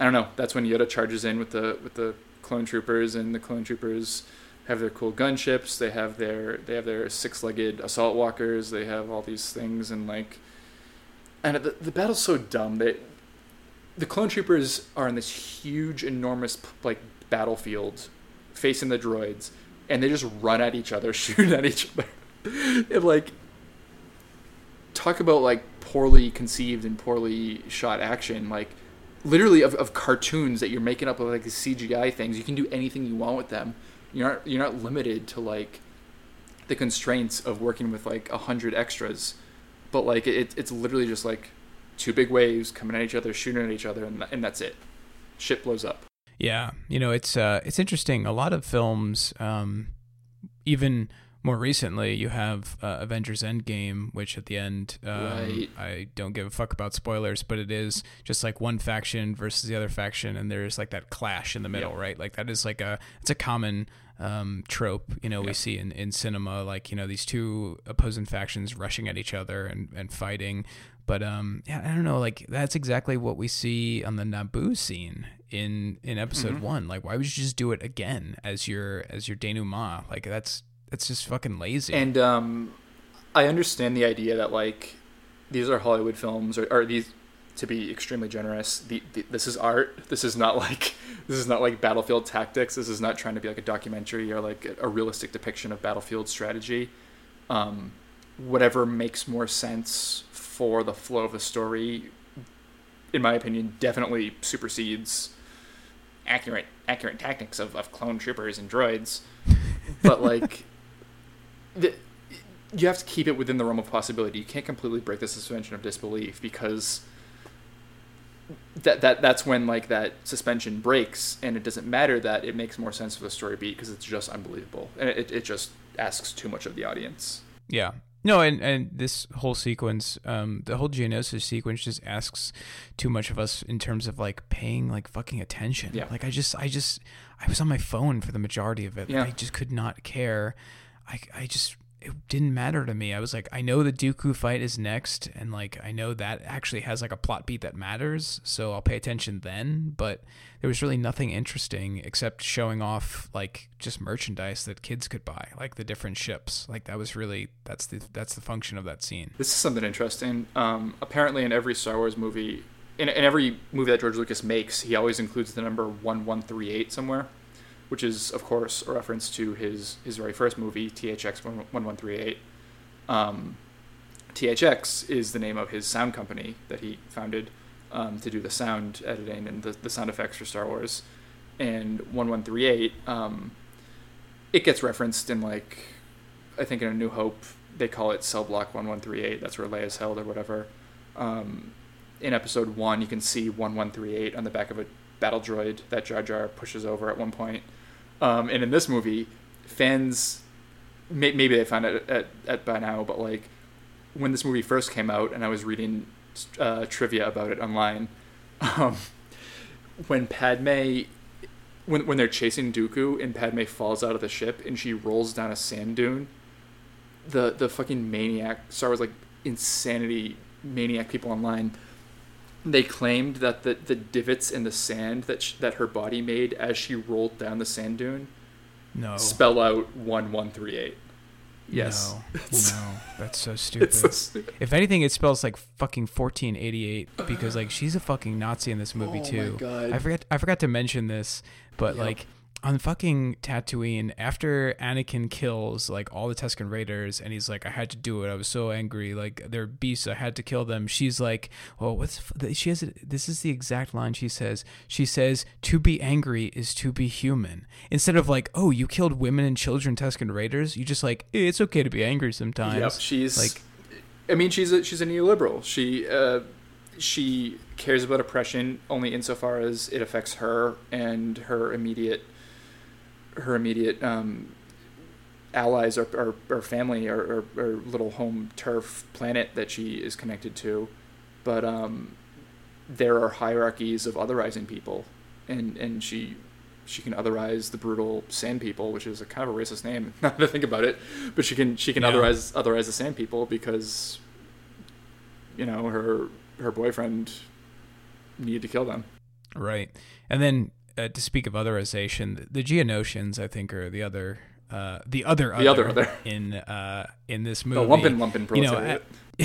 I don't know. That's when Yoda charges in with the with the clone troopers, and the clone troopers have their cool gunships. They have their they have their six legged assault walkers. They have all these things, and like, and the the battle's so dumb that the clone troopers are in this huge, enormous like battlefield facing the droids and they just run at each other, shooting at each other. and like talk about like poorly conceived and poorly shot action, like literally of, of cartoons that you're making up with like the CGI things. You can do anything you want with them. You're not you're not limited to like the constraints of working with like a hundred extras, but like it, it's literally just like two big waves coming at each other, shooting at each other, and and that's it. Shit blows up. Yeah, you know it's uh it's interesting. A lot of films, um, even more recently, you have uh, Avengers Endgame, which at the end, um, Right. I don't give a fuck about spoilers, but it is just like one faction versus the other faction, and there's like that clash in the middle, Yep. right? Like that is like a it's a common um, trope, you know, we see in, in cinema, like you know these two opposing factions rushing at each other and, and fighting. But um, yeah, I don't know, like that's exactly what we see on the Naboo scene in in episode Mm-hmm. one. Like, why would you just do it again as your as your denouement? Like that's that's just fucking lazy. And um, I understand the idea that like these are Hollywood films, or, or these to be extremely generous. The, the, this is art. This is not like this is not like battlefield tactics. This is not trying to be like a documentary or like a, realistic depiction of battlefield strategy. Um, whatever makes more sense for the flow of the story, in my opinion, definitely supersedes accurate accurate tactics of, of clone troopers and droids. But like the, you have to keep it within the realm of possibility. You can't completely break the suspension of disbelief because that that that's when like that suspension breaks, and it doesn't matter that it makes more sense for the story beat because it's just unbelievable, and it it just asks too much of the audience. Yeah. No, and, and this whole sequence, um, the whole Geonosis sequence just asks too much of us in terms of like paying like fucking attention. Yeah. Like I just, I just, I was on my phone for the majority of it. Yeah. I just could not care. I, I just, it didn't matter to me. I was like, I know the Dooku fight is next, and like I know that actually has like a plot beat that matters, so I'll pay attention then. But there was really nothing interesting except showing off like just merchandise that kids could buy, like the different ships. Like that was really that's the that's the function of that scene. This is something interesting. Um, apparently, in every Star Wars movie, in, in every movie that George Lucas makes, he always includes the number one one three eight somewhere, which is of course a reference to his his very first movie, THX one one three eight. Um, THX is the name of his sound company that he founded um, to do the sound editing and the, the sound effects for Star Wars. And 1138, um, it gets referenced in like, I think in A New Hope, they call it Cell Block 1138. That's where Leia's held or whatever. Um, in episode one, you can see 1138 on the back of a battle droid that Jar Jar pushes over at one point. Um, and in this movie, fans, may, maybe they found it at, at by now, but like when this movie first came out, and I was reading uh, trivia about it online, um, when Padme, when when they're chasing Dooku and Padme falls out of the ship and she rolls down a sand dune, the the fucking maniac Star Wars like insanity maniac people online. They claimed that the, the divots in the sand that sh- that her body made as she rolled down the sand dune No, spell out one one three eight. Yes, no, no, that's so stupid. it's so stupid. if anything, it spells like fucking fourteen eighty eight because like she's a fucking Nazi in this movie Oh my too. God. I forgot I forgot to mention this, but Yep. like on fucking Tatooine, after Anakin kills like all the Tusken Raiders, and he's like, I had to do it. I was so angry. Like they're beasts. I had to kill them. She's like, well, what's f-? she has? This is the exact line she says. She says, "To be angry is to be human." Instead of like, oh, you killed women and children, Tusken Raiders. You just like, "Eh, it's okay to be angry sometimes. Yep, she's like I mean, she's a she's a neoliberal. She uh, she cares about oppression only insofar as it affects her and her immediate her immediate um, allies or, or, or family or, or, or little home turf planet that she is connected to. But um, there are hierarchies of otherizing people, and and she she can otherize the brutal sand people, which is a kind of a racist name. Now that I think about it, but she can she can Yeah. otherize otherize the sand people because you know her her boyfriend needed to kill them. Right. And then uh, to speak of otherization, the, the Geonosians, I think, are the other, uh, the other, The other other. in uh, in this The movie. lumpen lumpen You know, proletariat.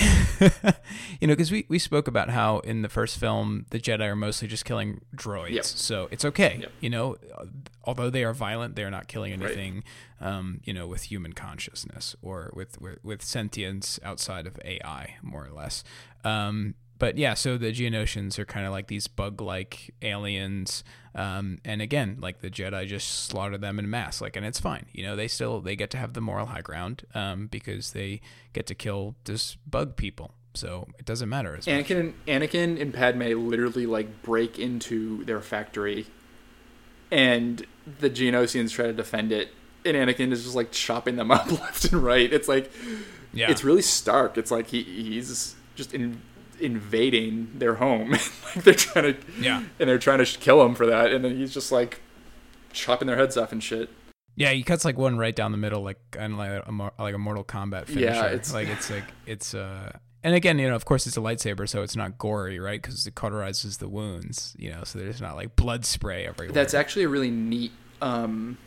you know, because we, we spoke about how in the first film the Jedi are mostly just killing droids, Yep. so it's okay. Yep. You know, although they are violent, they are not killing Right. anything. Um, you know, with human consciousness or with with, with sentience outside of AI, more or less. Um, but yeah, so the Geonosians are kind of like these bug-like aliens, um, and again, like the Jedi just slaughter them in mass, like, and it's fine. You know, they still they get to have the moral high ground um, because they get to kill this bug people, so it doesn't matter as much. Anakin, Anakin, and Padme literally like break into their factory, and the Geonosians try to defend it, and Anakin is just like chopping them up left and right. It's like Yeah, it's really stark. It's like he he's just in, invading their home. like they're trying to yeah, and they're trying to kill him for that, and then he's just like chopping their heads off and shit. yeah. He cuts like one right down the middle, like of like a like a Mortal Kombat finisher. Yeah, it's- like it's like it's uh. And again, you know, of course, it's a lightsaber, so it's not gory, right? Because it cauterizes the wounds, you know, so there's not like blood spray everywhere. That's actually a really neat, um,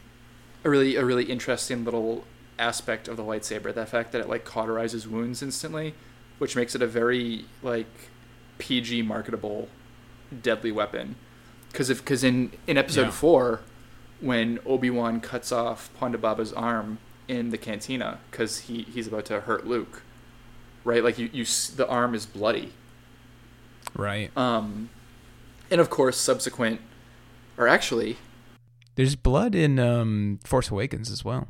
a really a really interesting little aspect of the lightsaber. The fact that it like cauterizes wounds instantly, which makes it a very like PG marketable deadly weapon. Because if because in in episode Yeah. four, when Obi Wan cuts off Ponda Baba's arm in the cantina because he he's about to hurt Luke, right? Like you you the arm is bloody. right. Um, and of course subsequent, or actually There's blood in um, Force Awakens as well.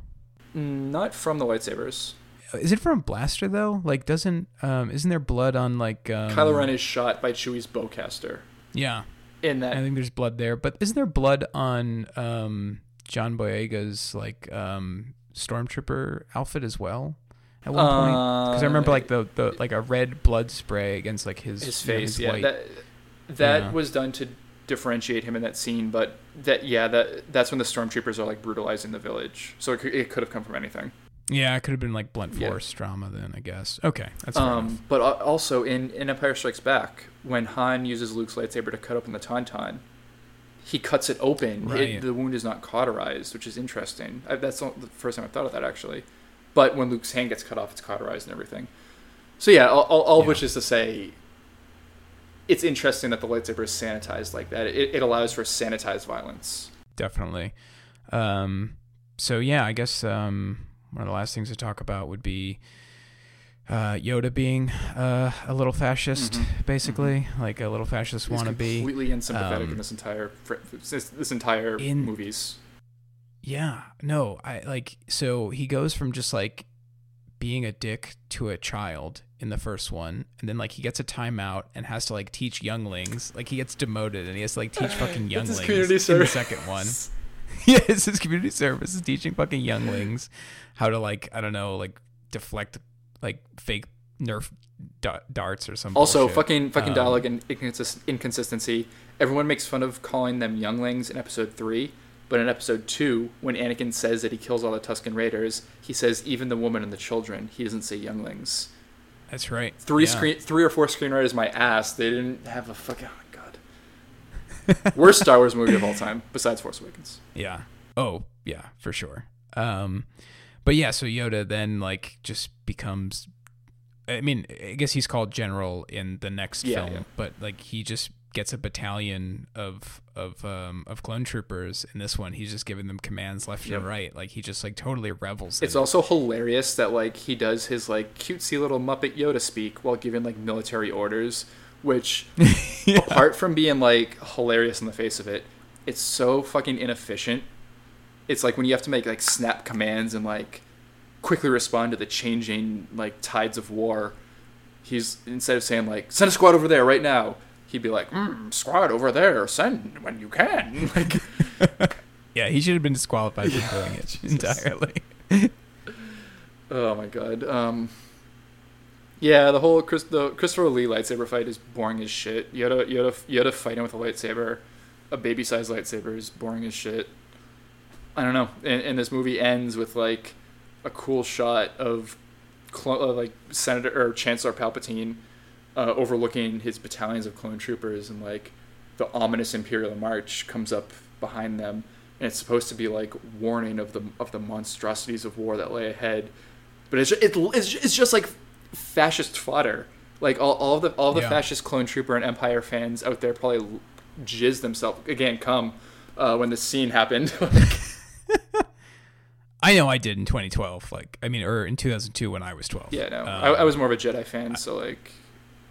Not from the lightsabers. Is it from a blaster though? Like, doesn't um, isn't there blood on like um, Kylo Ren is shot by Chewie's bowcaster. Yeah, In that I think there's blood there, but isn't there blood on um, John Boyega's like um, stormtrooper outfit as well? At one point, because I remember like the, the like a red blood spray against like his his you know, face. his yeah, white- that that Yeah. was done to differentiate him in that scene. But that yeah, that that's when the stormtroopers are like brutalizing the village. So it it could have come from anything. Yeah, it could have been like blunt Yeah. force drama then, I guess. Okay, that's. Um, but also in, in Empire Strikes Back, when Han uses Luke's lightsaber to cut open the tauntaun, he cuts it open. It- Right. the wound is not cauterized, which is interesting. I, that's not the first time I thought of that actually. But when Luke's hand gets cut off, it's cauterized and everything. So yeah, all, all, all of Yeah. which is to say, it's interesting that the lightsaber is sanitized like that. It, it allows for sanitized violence. definitely. Um, so yeah, I guess um, one of the last things to talk about would be uh, Yoda being uh, a little fascist, Mhm. basically, like a little fascist He's wannabe. completely unsympathetic Um, in this entire fr- this, this entire in- movies. Yeah, no, I like so he goes from just like being a dick to a child in the first one, and then like he gets a timeout and has to like teach younglings. Like he gets demoted and he has to like teach fucking younglings in the second one. yeah, it's his community service is teaching fucking younglings how to like I don't know like deflect like fake Nerf darts or something. Also, fucking fucking Um, dialogue and inconsist- inconsistency. Everyone makes fun of calling them younglings in episode three, but in episode two, when Anakin says that he kills all the Tusken Raiders, he says even the woman and the children. He doesn't say younglings. That's right. Three Yeah. screen, three or four screenwriters, my ass. They didn't have a fucking. Worst Star Wars movie of all time, besides Force Awakens. Yeah. Oh, yeah, for sure. Um, but yeah, so Yoda then like just becomes. I mean, I guess he's called General in the next Yeah, film, yeah. but like he just gets a battalion of of um of clone troopers. In this one, he's just giving them commands left Yep. and right. Like he just like totally revels. It's in it. also hilarious that like he does his like cutesy little Muppet Yoda speak while giving like military orders, which apart from being like hilarious in the face of it, it's so fucking inefficient. It's like when you have to make like snap commands and like quickly respond to the changing like tides of war. He's instead of saying like send a squad over there right now, he'd be like mm, squad over there, send when you can. Like yeah, he should have been disqualified for doing it entirely. Oh my god. Um, yeah, the whole Chris, the Christopher Lee lightsaber fight is boring as shit. Yoda, Yoda, Yoda fighting with a lightsaber, a baby-sized lightsaber is boring as shit. I don't know. And, and this movie ends with like a cool shot of, uh, like Senator or Chancellor Palpatine, uh, overlooking his battalions of clone troopers, and like the ominous Imperial March comes up behind them, and it's supposed to be like warning of the of the monstrosities of war that lay ahead but it's it, it's it's just like fascist fodder. Like all, all the all the Yeah. fascist clone trooper and Empire fans out there probably jizz themselves again. Come uh, when this scene happened. I know I did in 2012. Like, I mean, or in 2002 when I was 12. yeah, no, Um, I, I was more of a Jedi fan, so like,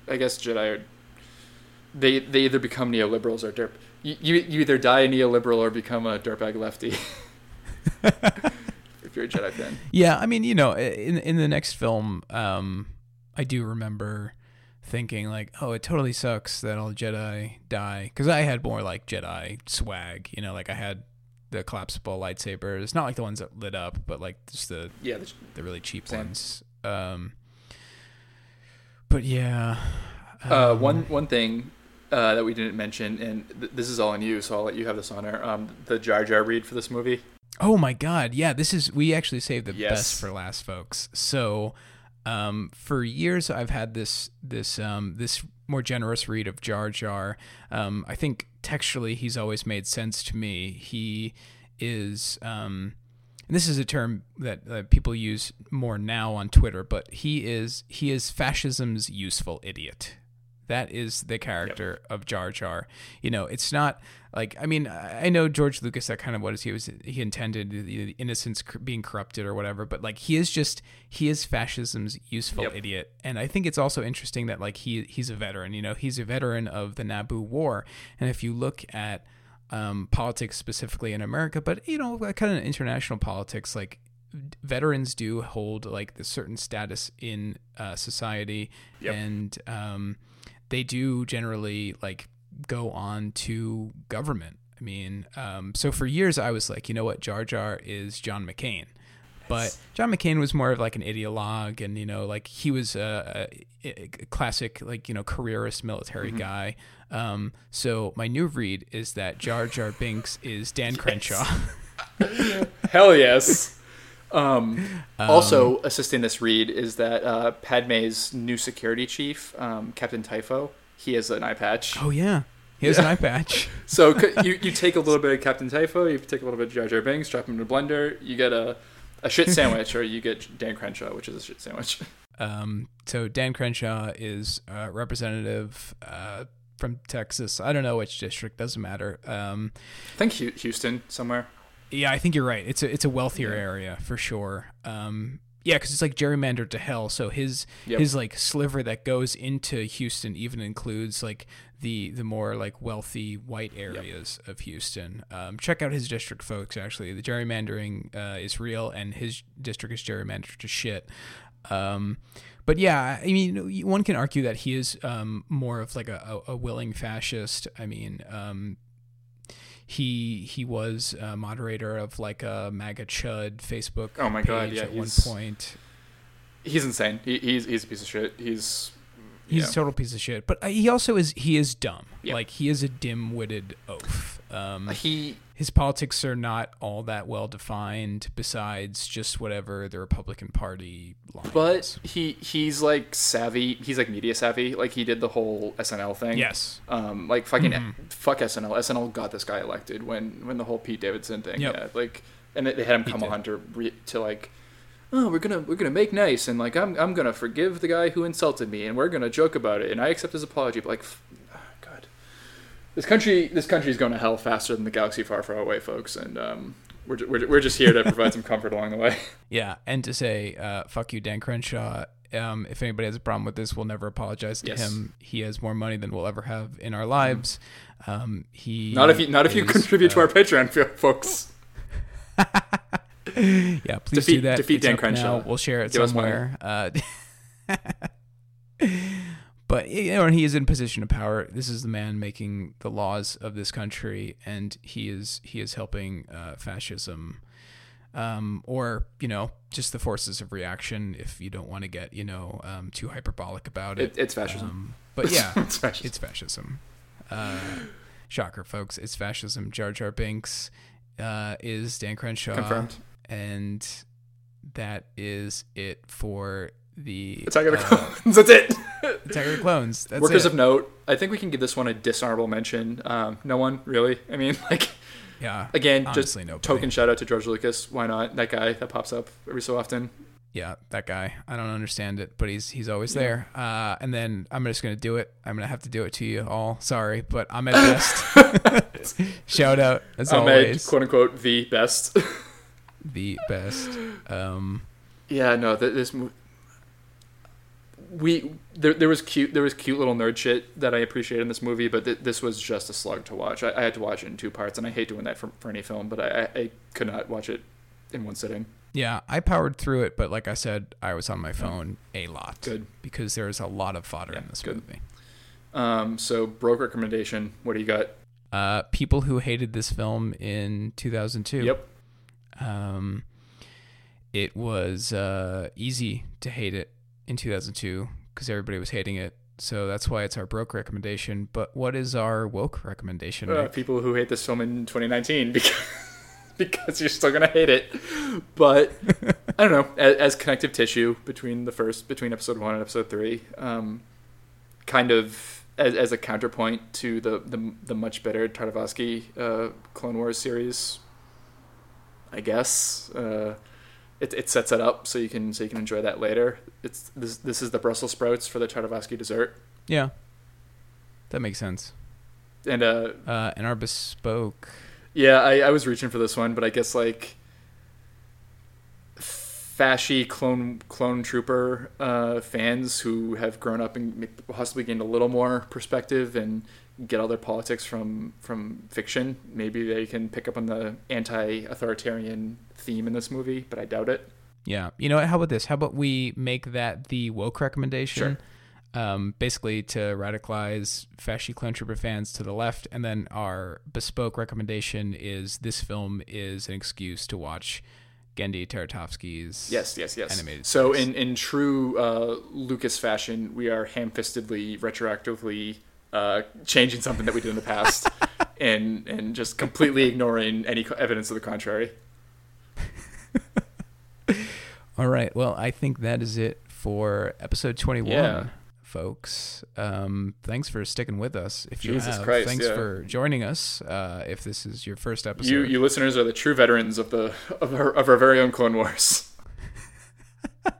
I guess Jedi are they they either become neoliberals or derp. You, you you either die a neoliberal or become a dirtbag lefty. if you're a Jedi fan. Yeah, I mean, you know, in in the next film, um, I do remember thinking like, oh, it totally sucks that all Jedi die because I had more like Jedi swag. You know, like I had the collapsible lightsabers, not like the ones that lit up, but like just the Yeah, the, the really cheap Same. ones. Um, but yeah, Uh, um, one one thing uh, that we didn't mention, and th- this is all on you, so I'll let you have this honor. Um, the Jar Jar read for this movie. Oh my god, yeah, this is we actually saved the Yes. best for last, folks. So, um, for years I've had this this um this more generous read of Jar Jar. Um, I think textually he's always made sense to me. He is um, and this is a term that uh, people use more now on Twitter, but he is he is fascism's useful idiot. That is the character of Jar Jar. You know, it's not like I mean I know George Lucas. That kind of what is he was he intended the, innocence being corrupted or whatever. But like he is just he is fascism's useful Yep. idiot. And I think it's also interesting that like he he's a veteran. You know, he's a veteran of the Naboo War. And if you look at um, politics specifically in America, but you know, kind of international politics, like veterans do hold like the certain status in uh, society, Yep. and um, they do generally like go on to government. I mean, um, so for years I was like, you know what, Jar Jar is John McCain. But John McCain was more of like an ideologue, and you know, like he was a, a, a classic, like you know, careerist military guy. Um, so my new read is that Jar Jar Binks is Dan Crenshaw. Hell yes. Um, also, assisting this read is that uh, Padme's new security chief, um, Captain Typho, he has an eye patch. oh yeah, he has an eye patch. So you, you take a little bit of Captain Typho, you take a little bit of Jar Jar Binks, drop them in a blender, you get a, a shit sandwich, or you get Dan Crenshaw, which is a shit sandwich. Um, so Dan Crenshaw is a representative uh, from Texas. I don't know which district. Doesn't matter. Um, I think Houston somewhere. Yeah, I think you're right. It's a it's a wealthier area for sure. Um, yeah, because it's like gerrymandered to hell. So his Yep. his like sliver that goes into Houston even includes like the the more like wealthy white areas of Houston. Um, check out his district, folks. Actually, the gerrymandering uh, is real, and his district is gerrymandered to shit. Um, but yeah, I mean, one can argue that he is um, more of like a, a, a willing fascist. I mean, um, he he was a moderator of like a MAGA Chud Facebook. Oh my God, yeah, at one point. He's insane. He, he's he's a piece of shit. He's He's yeah. a total piece of shit, but uh, he also is he is dumb. Yeah. Like he is a dim-witted oaf. Um, he his politics are not all that well defined. Besides just whatever the Republican Party line but is. he he's like savvy. He's like media savvy. Like he did the whole SNL thing. Yes. Um, like fucking Mhm. fuck SNL. SNL got this guy elected when when the whole Pete Davidson thing. Yep. Yeah, like and they had him come on to re- to like, oh, we're gonna we're gonna make nice and like I'm I'm gonna forgive the guy who insulted me and we're gonna joke about it and I accept his apology. But like, this country this country's going to hell faster than the galaxy far far away, folks. And um, we're we're, we're just here to provide some comfort along the way. Yeah, and to say, uh, "Fuck you, Dan Crenshaw." Um, if anybody has a problem with this, we'll never apologize to Yes. him. He has more money than we'll ever have in our lives. Um, he Not if you not if you is, contribute to uh, our Patreon, folks. Yeah, please do that. defeat It's Dan Crenshaw. now. We'll share it Give somewhere. Uh, but you know, and he is in position of power. This is the man making the laws of this country, and he is he is helping uh, fascism, um, or you know, just the forces of reaction. If you don't want to get you know um, too hyperbolic about it, It, it's fascism. Um, but yeah, it's fascism. it's fascism. Uh, shocker, folks! It's fascism. Jar Jar Binks uh, is Dan Crenshaw Confirmed. and that is it for the Attack of the uh, Clones. That's it. Attack of the Clones. That's Workers it. of note. I think we can give this one a dishonorable mention. Um, no one really. I mean, like yeah. again, just nobody. token shout out to George Lucas. Why not? That guy that pops up every so often. yeah, that guy. I don't understand it, but he's he's always there. Uh, and then I'm just gonna do it. I'm gonna have to do it to you all. Sorry, but I'm at best. Shout out as Ahmed, always, quote unquote, the best. the best. Um, yeah, no, th- this movie. We there there was cute there was cute little nerd shit that I appreciated in this movie, but th- this was just a slug to watch. I, I had to watch it in two parts, and I hate doing that for, for any film, but I, I, could not watch it in one sitting. yeah, I powered through it, but like I said, I was on my phone a lot Good. because there's a lot of fodder Yeah, in this good. movie. Um, so broke recommendation. What do you got? Uh, people who hated this film in 2002. Yep. Um, it was uh, easy to hate it in 2002 because everybody was hating it. So that's why it's our broke recommendation. But what is our woke recommendation? Uh, people who hate this film in 2019 because because you're still gonna hate it. But I don't know. As, as connective tissue between the first between episode one and episode three, um, kind of as, as a counterpoint to the the, the much better Tartakovsky uh, Clone Wars series. I guess uh, it it sets it up so you can so you can enjoy that later. It's this this is the Brussels sprouts for the Tartakovsky dessert, yeah, that makes sense. and uh, Uh, and our bespoke. Yeah, I, I was reaching for this one, but I guess like fashy clone clone trooper uh, fans who have grown up and possibly gained a little more perspective and get all their politics from from fiction. Maybe they can pick up on the anti-authoritarian theme in this movie, but I doubt it. Yeah. You know what? How about this? How about we make that the woke recommendation? Um, basically to radicalize fashy clone trooper fans to the left, and then our bespoke recommendation is this film is an excuse to watch Genndy Tartakovsky's Yes, yes, yes. Animated so series. in in true uh, Lucas fashion, we are ham-fistedly, retroactively uh, changing something that we did in the past, and and just completely ignoring any evidence of the contrary. All right. Well, I think that is it for episode 21, Yeah. folks. Um, thanks for sticking with us. If you Jesus have, Christ, thanks yeah. for joining us. Uh, if this is your first episode, You you listeners are the true veterans of the of our, of our very own Clone Wars.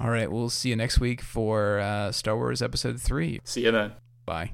all right. We'll see you next week for uh, Star Wars Episode Three. See you then. Bye.